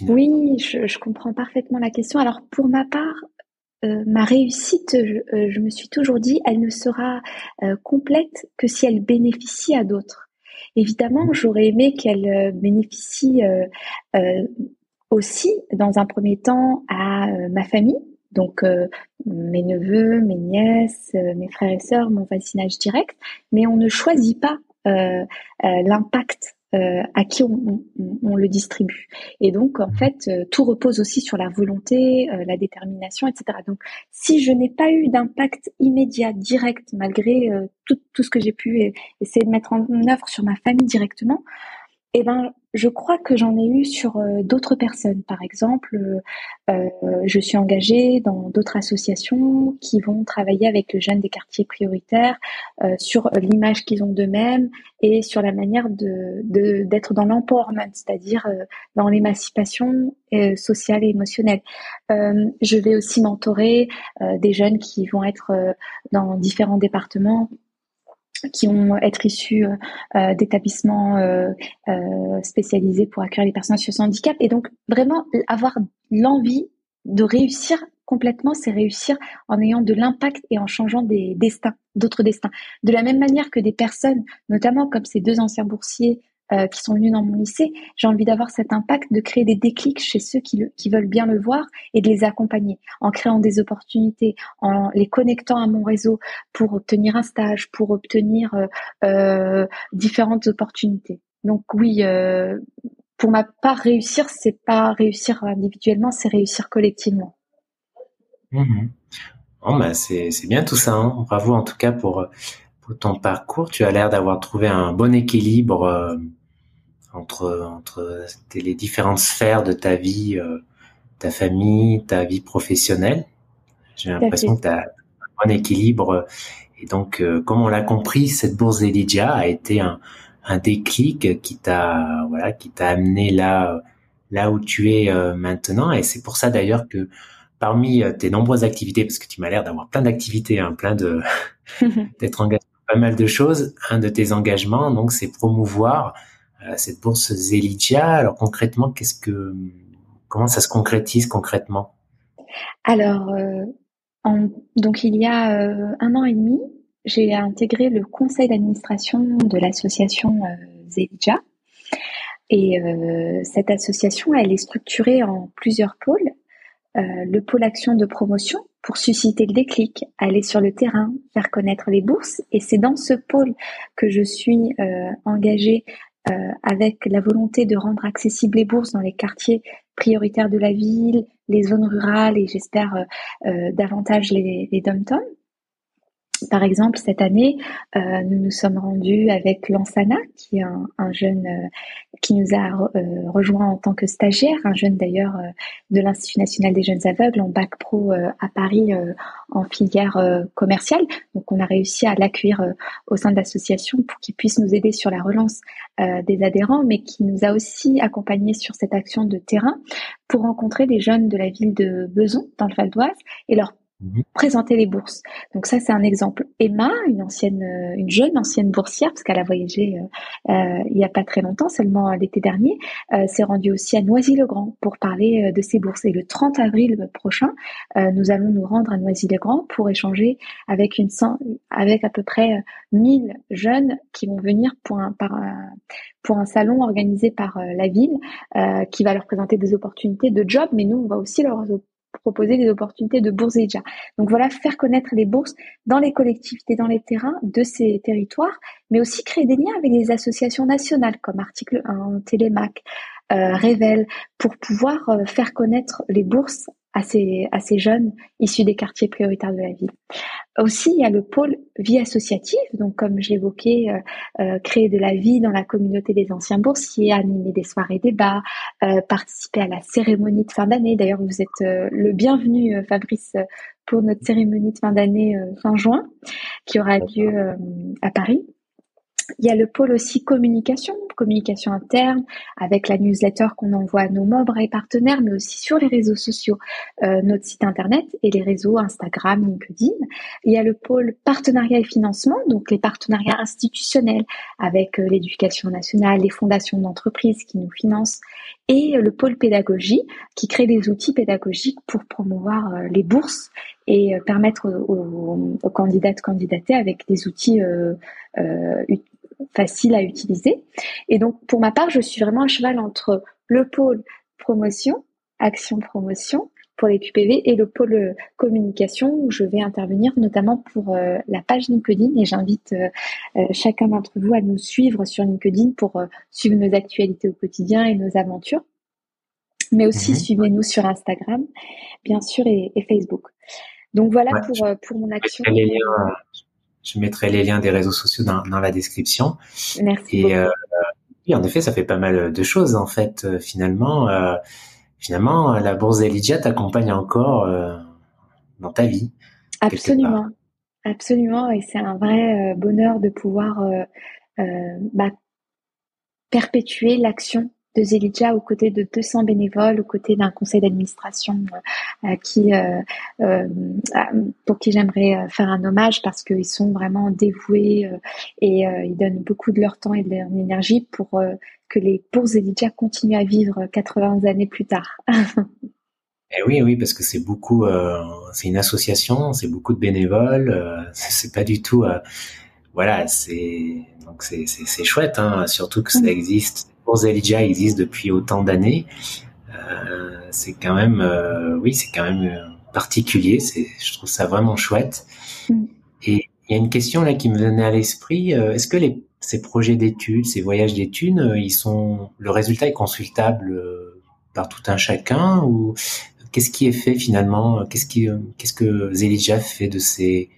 Oui, je, comprends parfaitement la question. Alors pour ma part, euh, ma réussite, je, euh, je, me suis toujours dit, elle ne sera complète que si elle bénéficie à d'autres. Évidemment, mmh. j'aurais aimé qu'elle bénéficie aussi, dans un premier temps, à ma famille, donc euh, mes neveux, mes nièces, euh, mes frères et sœurs, mon voisinage direct, mais on ne choisit pas euh, l'impact à qui on, le distribue. Et donc, en fait, tout repose aussi sur la volonté, la détermination, etc. Donc, si je n'ai pas eu d'impact immédiat, direct, malgré tout, tout, ce que j'ai pu essayer de mettre en œuvre sur ma famille directement, eh ben, je crois que j'en ai eu sur euh, d'autres personnes. Par exemple, euh, euh, je suis engagée dans d'autres associations qui vont travailler avec les jeunes des quartiers prioritaires sur l'image qu'ils ont d'eux-mêmes et sur la manière de d'être dans l'empowerment, c'est-à-dire dans l'émancipation sociale et émotionnelle. je vais aussi mentorer des jeunes qui vont être dans différents départements qui vont être issus euh, euh, d'établissements euh, spécialisés pour accueillir les personnes en situation de handicap. Et donc, vraiment, avoir l'envie de réussir complètement, c'est réussir en ayant de l'impact et en changeant des destins, d'autres destins. De la même manière que des personnes, notamment comme ces deux anciens boursiers euh, qui sont venus dans mon lycée, j'ai envie d'avoir cet impact, de créer des déclics chez ceux qui, veulent bien le voir et de les accompagner en créant des opportunités, en les connectant à mon réseau pour obtenir un stage, pour obtenir euh, euh différentes opportunités. Donc oui, pour ma part, réussir, c'est pas réussir individuellement, c'est réussir collectivement. Bon, bah, c'est bien tout ça. Hein. Bravo en tout cas pour pour ton parcours, tu as l'air d'avoir trouvé un bon équilibre euh, entre entre les différentes sphères de ta vie, euh, ta famille, ta vie professionnelle. J'ai l'impression que tu as un bon équilibre. Et donc, euh, comme on l'a compris, cette bourse Elydia a été un, un déclic qui t'a voilà qui t'a amené là là où tu es maintenant. Et c'est pour ça d'ailleurs que parmi tes nombreuses activités, parce que tu m'as l'air d'avoir plein d'activités, hein, plein de d'être engagé pas mal de choses. Un de tes engagements, donc, c'est promouvoir euh, cette bourse Zelidia. Alors concrètement, qu'est-ce que, comment ça se concrétise concrètement? Alors, euh, donc il y a euh, un an et demi, j'ai intégré le conseil d'administration de l'association Zelidia. Et cette association, elle est structurée en plusieurs pôles. Le pôle action de promotion, pour susciter le déclic, aller sur le terrain, faire connaître les bourses. Et c'est dans ce pôle que je suis euh, engagée avec la volonté de rendre accessibles les bourses dans les quartiers prioritaires de la ville, les zones rurales et j'espère davantage les, les dom par exemple, cette année, euh, nous nous sommes rendus avec Lansana, qui est un, jeune euh, qui nous a euh, rejoint en tant que stagiaire, un jeune d'ailleurs de l'Institut national des jeunes aveugles en bac pro à Paris en filière commerciale. Donc, on a réussi à l'accueillir au sein de l'association pour qu'il puisse nous aider sur la relance des adhérents, mais qui nous a aussi accompagnés sur cette action de terrain pour rencontrer des jeunes de la ville de Beson, dans le Val d'Oise, et leur. Présenter les bourses. Donc ça, c'est un exemple. Emma, une ancienne, euh, une jeune ancienne boursière, parce qu'elle a voyagé euh, euh, il n'y a pas très longtemps, seulement l'été dernier, s'est rendue aussi à Noisy-le-Grand pour parler de ses bourses. Et le 30 avril prochain, nous allons nous rendre à Noisy-le-Grand pour échanger avec une avec à peu près 1000 jeunes qui vont venir pour un, par, pour un salon organisé par la ville qui va leur présenter des opportunités de job, mais nous, on va aussi leur proposer des opportunités de bourse déjà. Donc voilà, faire connaître les bourses dans les collectivités, dans les terrains de ces territoires, mais aussi créer des liens avec les associations nationales comme Article 1, Télémac, euh, Révèle, pour pouvoir euh, faire connaître les bourses à ces, à ces jeunes issus des quartiers prioritaires de la ville. Aussi, il y a le pôle vie associative, donc comme je l'évoquais, euh, euh, créer de la vie dans la communauté des anciens boursiers, animer des soirées débats, euh, participer à la cérémonie de fin d'année. D'ailleurs, vous êtes euh, le bienvenu, Fabrice, pour notre cérémonie de fin d'année fin juin, qui aura lieu à Paris. Il y a le pôle aussi communication, communication interne avec la newsletter qu'on envoie à nos membres et partenaires, mais aussi sur les réseaux sociaux, euh, notre site internet et les réseaux Instagram, LinkedIn. Il y a le pôle partenariat et financement, donc les partenariats institutionnels avec euh, l'éducation nationale, les fondations d'entreprises qui nous financent, et le pôle pédagogie qui crée des outils pédagogiques pour promouvoir euh, les bourses et permettre aux, aux, candidats de candidater avec des outils euh, euh, facile à utiliser. Et donc, pour ma part, je suis vraiment un cheval entre le pôle promotion, action promotion pour les QPV et le pôle communication où je vais intervenir notamment pour euh, la page LinkedIn et j'invite euh, euh, chacun d'entre vous à nous suivre sur LinkedIn pour suivre nos actualités au quotidien et nos aventures. Mais aussi mhm. suivez-nous sur Instagram, bien sûr, et, Facebook. Donc voilà pour, pour mon action. Je mettrai les liens des réseaux sociaux dans, dans la description. Merci. Et euh, oui, en effet, ça fait pas mal de choses en fait. Euh, finalement, euh, finalement, la bourse Elijah t'accompagne encore euh, dans ta vie. Absolument, absolument, et c'est un vrai euh, bonheur de pouvoir bah, perpétuer l'action de Zelidja aux côtés de 200 bénévoles, aux côtés d'un conseil d'administration euh, qui, euh, euh, pour qui j'aimerais faire un hommage parce qu'ils sont vraiment dévoués et ils donnent beaucoup de leur temps et de leur énergie pour que les bourses Zelidja continuent à vivre 80 années plus tard. Eh oui, oui, parce que c'est beaucoup, c'est une association, c'est beaucoup de bénévoles, c'est pas du tout, voilà, c'est donc c'est c'est chouette, hein, surtout que ça existe pour Elijah existe depuis autant d'années, euh, c'est quand même, euh, oui, c'est quand même euh, particulier. C'est, je trouve ça vraiment chouette. Mm. Et il y a une question là qui me venait à l'esprit. Est-ce que les, ces projets d'études, ces voyages d'études, ils sont, le résultat est consultable par tout un chacun ou qu'est-ce qui est fait finalement Qu'est-ce qui, qu'est-ce que Zelidja fait de ces,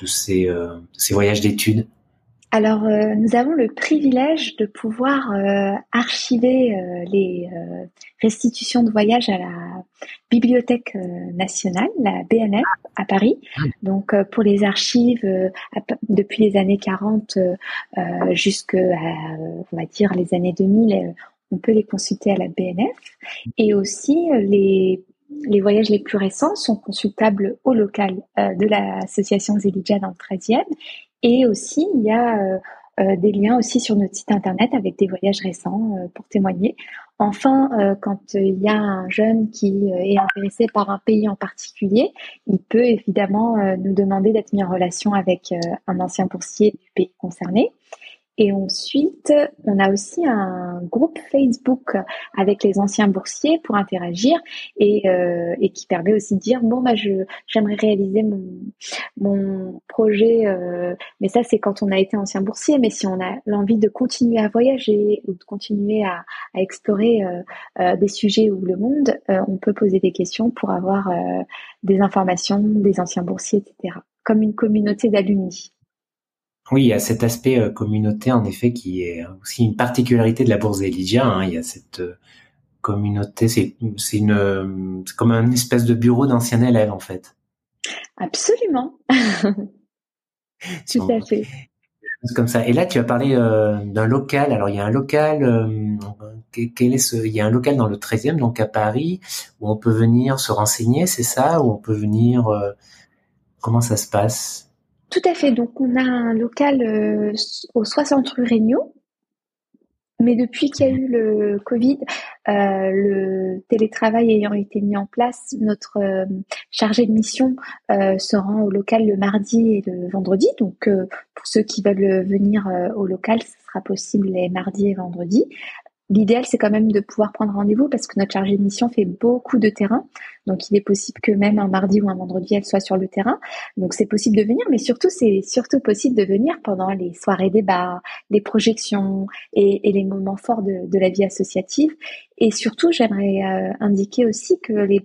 de ces, voyages d'études? Alors, euh, nous avons le privilège de pouvoir euh, archiver euh, les restitutions de voyage à la Bibliothèque nationale, la BNF, à Paris. Donc, pour les archives depuis les années 40 jusqu'à, on va dire, les années 2000, on peut les consulter à la BNF. Et aussi, les les voyages les plus récents sont consultables au local de l'association Zelidja dans le 13e et aussi, il y a euh, euh, des liens aussi sur notre site internet avec des voyages récents euh, pour témoigner. Enfin, quand il y a un jeune qui est intéressé par un pays en particulier, il peut évidemment nous demander d'être mis en relation avec un ancien boursier du pays concerné. Et ensuite, on a aussi un groupe Facebook avec les anciens boursiers pour interagir et, euh, et qui permet aussi de dire bon bah je j'aimerais réaliser mon mon projet, euh, mais ça c'est quand on a été ancien boursier. Mais si on a l'envie de continuer à voyager ou de continuer à, à explorer euh, euh des sujets ou le monde, euh, on peut poser des questions pour avoir euh, des informations des anciens boursiers, etc. Comme une communauté d'alumni. Oui, il y a cet aspect euh, communauté en effet qui est aussi une particularité de la bourse Elydia. Hein. Il y a cette euh, communauté, c'est une euh, comme un espèce de bureau d'anciens élèves en fait. Absolument. Tout à fait. Comme ça. Et là, tu as parlé euh, d'un local. Alors, il y a un local. Euh, quel est ce Il y a un local dans le 13e, donc à Paris, où on peut venir se renseigner, c'est ça? Où on peut venir Comment ça se passe? Tout à fait. Donc, on a un local euh, au 60 rue Regnault. Mais depuis qu'il y a eu le Covid, euh, le télétravail ayant été mis en place, notre euh, chargé de mission se rend au local le mardi et le vendredi. Donc, pour ceux qui veulent venir au local, ce sera possible les mardis et vendredis. L'idéal, c'est quand même de pouvoir prendre rendez-vous parce que notre chargée de mission fait beaucoup de terrain. Donc, il est possible que même un mardi ou un vendredi, elle soit sur le terrain. Donc, c'est possible de venir, mais surtout, c'est surtout possible de venir pendant les soirées débats, les projections et, les moments forts de, de, la vie associative. Et surtout, j'aimerais euh, indiquer aussi que les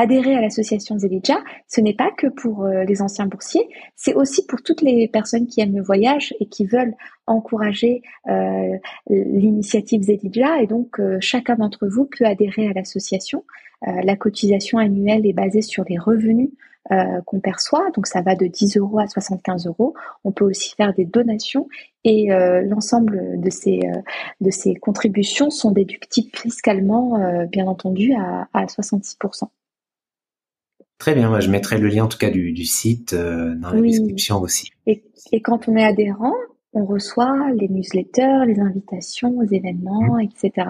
adhérer à l'association Zelidja, ce n'est pas que pour euh, les anciens boursiers, c'est aussi pour toutes les personnes qui aiment le voyage et qui veulent encourager euh, l'initiative Zelidja. Et donc, euh, chacun d'entre vous peut adhérer à l'association. la cotisation annuelle est basée sur les revenus qu'on perçoit, donc ça va de 10 euros à 75 euros. On peut aussi faire des donations et l'ensemble de ces de ces contributions sont déductibles fiscalement, bien entendu, à, à 66%. Très bien, moi je mettrai le lien en tout cas du, du site euh, dans la description aussi. Et, et, quand on est adhérent, on reçoit les newsletters, les invitations aux événements, mmh. etc.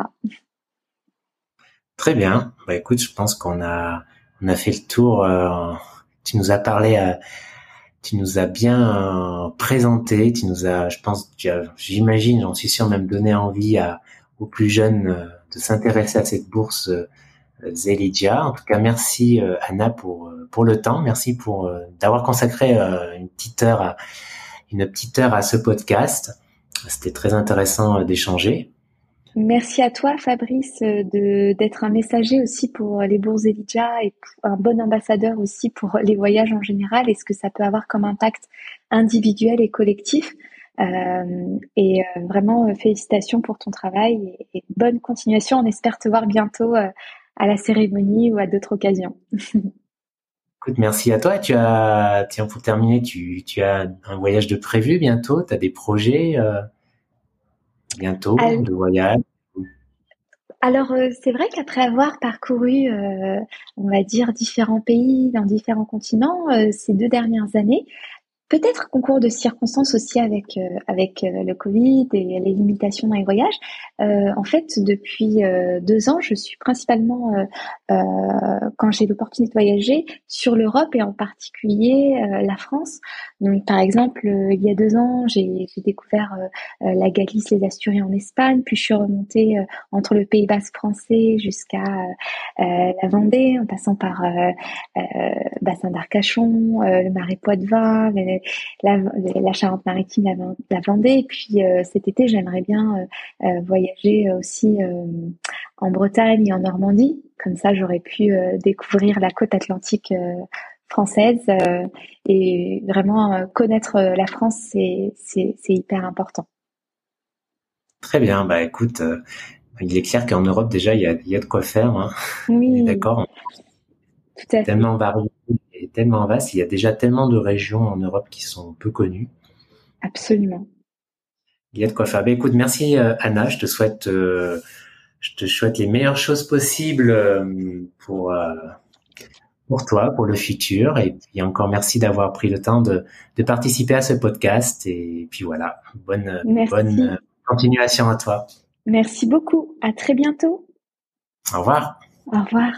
Très bien. Bah écoute, je pense qu'on a on a fait le tour. Euh, tu nous as parlé, euh, tu nous as bien présenté, tu nous as, je pense, j'imagine, j'en suis sûr, même donné envie à aux plus jeunes de s'intéresser à cette bourse Zelidia. En tout cas, merci euh, Anna pour euh, pour le temps. Merci pour euh, d'avoir consacré une petite heure à une petite heure à ce podcast. C'était très intéressant d'échanger. Merci à toi, Fabrice, d'être un messager aussi pour les bourses Elijah et un bon ambassadeur aussi pour les voyages en général et ce que ça peut avoir comme impact individuel et collectif. Et vraiment, félicitations pour ton travail et, bonne continuation. On espère te voir bientôt à la cérémonie ou à d'autres occasions. Écoute, merci à toi. Tu as, tiens, pour terminer, tu, tu as un voyage de prévu bientôt. Tu as des projets euh, bientôt de voyage? Alors euh, c'est vrai qu'après avoir parcouru, euh, on va dire différents pays dans différents continents euh, ces deux dernières années, Peut-être concours de circonstances aussi avec euh, avec euh, le Covid et les limitations dans les voyages. Euh, en fait, depuis euh, deux ans, je suis principalement, quand j'ai l'opportunité de voyager, sur l'Europe et en particulier la France. Donc, par exemple, il y a deux ans, j'ai découvert la Galice, les Asturies en Espagne, puis je suis remontée entre le Pays Basque français jusqu'à la Vendée, en passant par bassin d'Arcachon, le Marais Poitevin, les, la, la Charente-Maritime, la, Vendée. Et puis euh, cet été, j'aimerais bien euh, euh, voyager aussi en Bretagne et en Normandie. Comme ça, j'aurais pu découvrir la côte atlantique française et vraiment connaître la France, c'est hyper important. Très bien, bah écoute, il est clair qu'en Europe déjà il y a, il y a de quoi faire. Hein. Oui. D'accord. Tout à fait. Tellement varié tellement vaste. Il y a déjà tellement de régions en Europe qui sont peu connues. Absolument. Il y a de quoi faire. Ben, écoute, merci euh, Anna. Je te souhaite, euh, je te souhaite les meilleures choses possibles euh, pour pour toi, pour le futur. Et puis encore merci d'avoir pris le temps de, de participer à ce podcast. Et puis voilà, bonne bonne continuation à toi. Merci beaucoup. À très bientôt. Au revoir. Au revoir.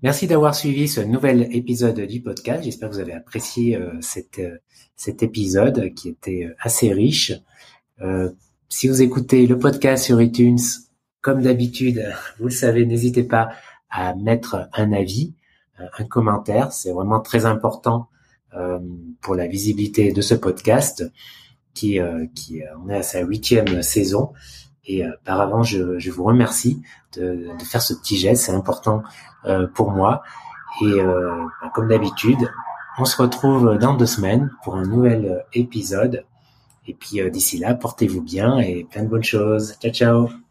Merci d'avoir suivi ce nouvel épisode du podcast. J'espère que vous avez apprécié euh, cet, euh, cet épisode qui était euh, assez riche. si vous écoutez le podcast sur iTunes, comme d'habitude, vous le savez, n'hésitez pas à mettre un avis, un commentaire. C'est vraiment très important pour la visibilité de ce podcast qui, qui on est à sa huitième saison. Et euh, par avant, je, je, vous remercie de, de, faire ce petit geste, c'est important euh, pour moi. Et euh, bah, comme d'habitude, on se retrouve dans deux semaines pour un nouvel épisode. Et puis d'ici là, portez-vous bien et plein de bonnes choses. Ciao, ciao